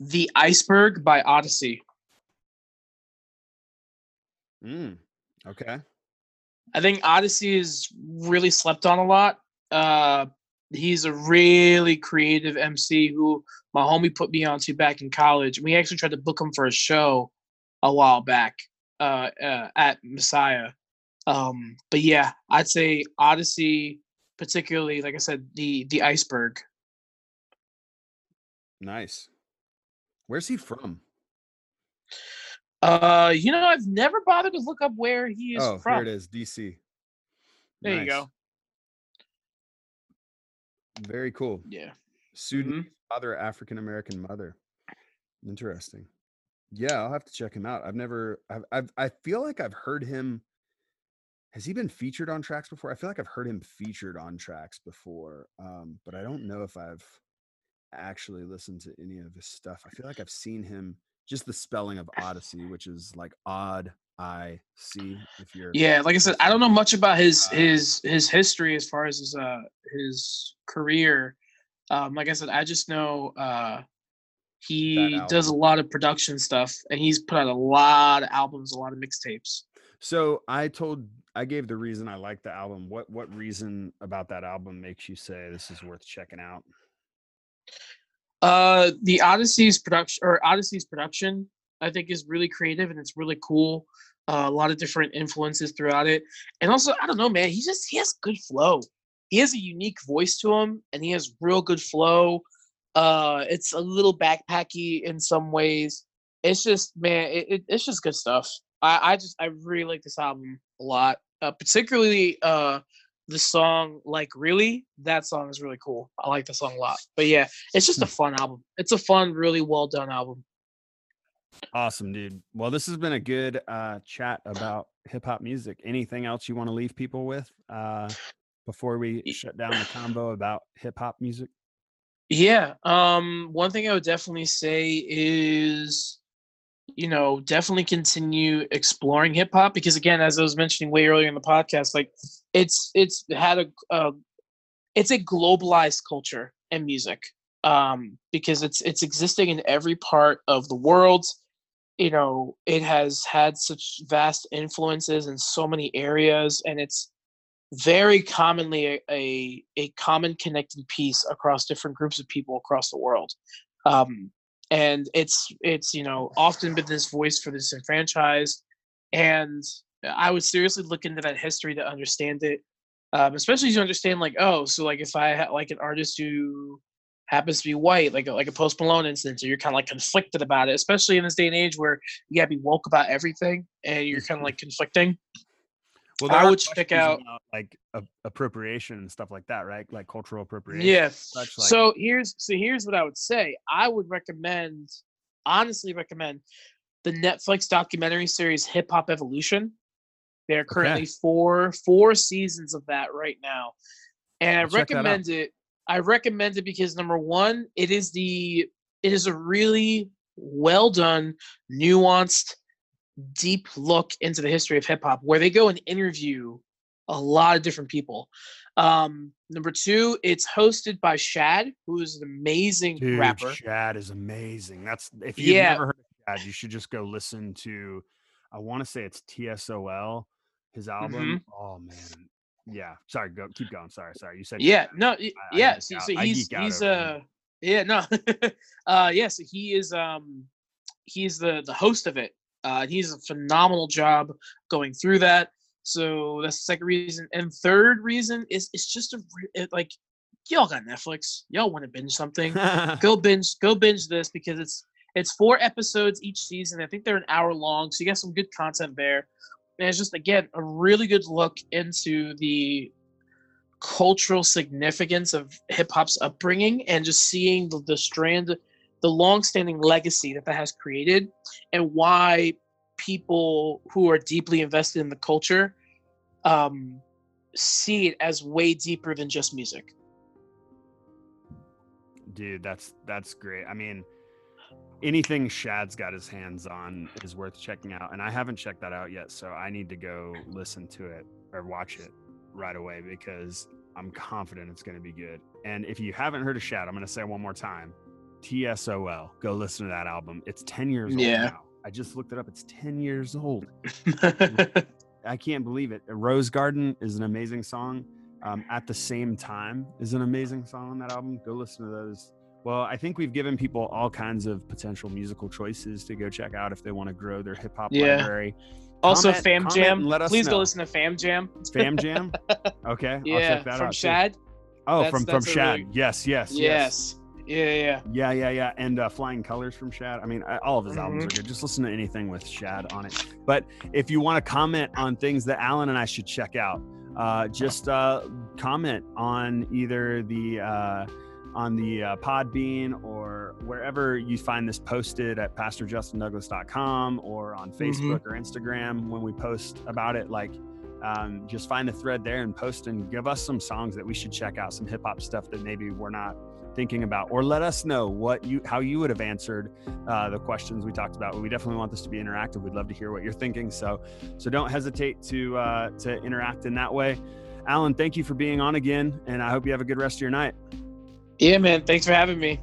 The Iceberg by Oddisee. Mm, okay. I think Oddisee is really slept on a lot. Uh, he's a really creative MC who my homie put me onto back in college. We actually tried to book him for a show a while back uh, uh, at Messiah. Um, but yeah, I'd say Oddisee, particularly like I said, the the iceberg. Nice. Where's he from? Uh, you know, I've never bothered to look up where he is Oh, from. here it is, DC. There you go. Very cool. Yeah. Sudanese father, African American mother. Interesting. Yeah, I'll have to check him out. I've never. I've, I've. I feel like I've heard him. Has he been featured on tracks before? I feel like I've heard him featured on tracks before, um, but I don't know if I've actually listened to any of his stuff. I feel like I've seen him. Just the spelling of Oddisee, which is like odd I C. If you're Yeah, like I said, I don't know much about his Uh, his his history as far as his uh his career. Um, like I said, I just know uh he does a lot of production stuff, and he's put out a lot of albums, a lot of mixtapes. So I told I gave the reason I like the album. What what reason about that album makes you say this is worth checking out? Uh, the Oddisee's production or Oddisee's production, I think, is really creative and it's really cool. Uh, a lot of different influences throughout it, and also I don't know, man. He just he has good flow. He has a unique voice to him, and he has real good flow. Uh, it's a little backpacky in some ways. It's just man, it, it, it's just good stuff. I, I just I really like this album a lot. Uh, particularly uh the song like really that song is really cool i like the song a lot but yeah it's just a fun album it's a fun really well done album Awesome, dude. Well, this has been a good uh, chat about hip hop music. Anything else you want to leave people with uh, before we shut down the combo about hip hop music? yeah um one thing i would definitely say is you know definitely continue exploring hip hop because again as i was mentioning way earlier in the podcast like it's it's had a, a it's a globalized culture and music um because it's it's existing in every part of the world. You know it has had such vast influences in so many areas and it's very commonly a, a, a common connecting piece across different groups of people across the world. Um, and it's it's you know often been this voice for the disenfranchised and i would seriously look into that history to understand it um, especially to understand like oh so like if i had like an artist who happens to be white like a, like a post malone instance or you're kind of like conflicted about it especially in this day and age where you gotta be woke about everything and you're kind of like conflicting Well, I would check out- like a- appropriation and stuff like that, right? Like cultural appropriation. Yeah. such, like- so here's so here's what I would say. I would recommend, honestly recommend, the Netflix documentary series Hip Hop Evolution. There are currently four four seasons of that right now, and I I'll out. recommend it. I recommend it because number one, it is the it is a really well done, nuanced, deep look into the history of hip hop, where they go and interview a lot of different people. Um, number two, it's hosted by Shad, who is an amazing Dude, rapper. Shad is amazing. That's if you've Yeah. never heard of Shad, you should just go listen to. I want to say it's TSOL, his album. Oh man, yeah. Sorry, go keep going. Sorry, sorry. You said Yeah, Shad. no, I- I yeah. geek So, so he's he's uh him. Yeah, no. uh yeah, so he is um he's the the host of it. Uh he's a phenomenal job going through that. So that's the second reason. And third reason is it's just a it, like y'all got Netflix. Y'all want to binge something. go binge go binge this because it's it's four episodes each season. I think they're an hour long, so you got some good content there. And it's just again a really good look into the cultural significance of hip hop's upbringing and just seeing the, the strand, the long-standing legacy that that has created, and why people who are deeply invested in the culture um, see it as way deeper than just music. Dude, that's that's great. I mean, anything Shad's got his hands on is worth checking out, and I haven't checked that out yet, so I need to go listen to it or watch it right away because I'm confident it's going to be good. And if you haven't heard of Shad, I'm going to say one more time TSOL. Go listen to that album. It's 10 years old Yeah. now. I just looked it up. It's 10 years old. I can't believe it. Rose Garden is an amazing song. Um, At the same time is an amazing song on that album. Go listen to those. Well, I think we've given people all kinds of potential musical choices to go check out if they want to grow their hip hop Yeah. library. also, Comment- Fam comment Jam. let us Please know. go listen to Fam Jam. Fam Jam. Okay, I'll Yeah, check that from out. Shad. Oh, That's- from from that's a Shad. really- Yes, yes, yes. Yes. Yeah, yeah. Yeah, yeah, yeah. And uh, Flying Colors from Shad. I mean, I, all of his albums are good. Just listen to anything with Shad on it. But if you want to comment on things that Alan and I should check out, uh, just uh, comment on either the uh, on the uh, Podbean or wherever you find this posted at PastorJustinDouglas.com or on Facebook or Instagram when we post about it. Like, um, just find the thread there and post and give us some songs that we should check out, some hip hop stuff that maybe we're not thinking about, or let us know what you how you would have answered uh, the questions we talked about. We definitely want this to be interactive. We'd love to hear what you're thinking. So so don't hesitate to uh, to interact in that way. Alan, thank you for being on again, and I hope you have a good rest of your night. Yeah, man. Thanks for having me.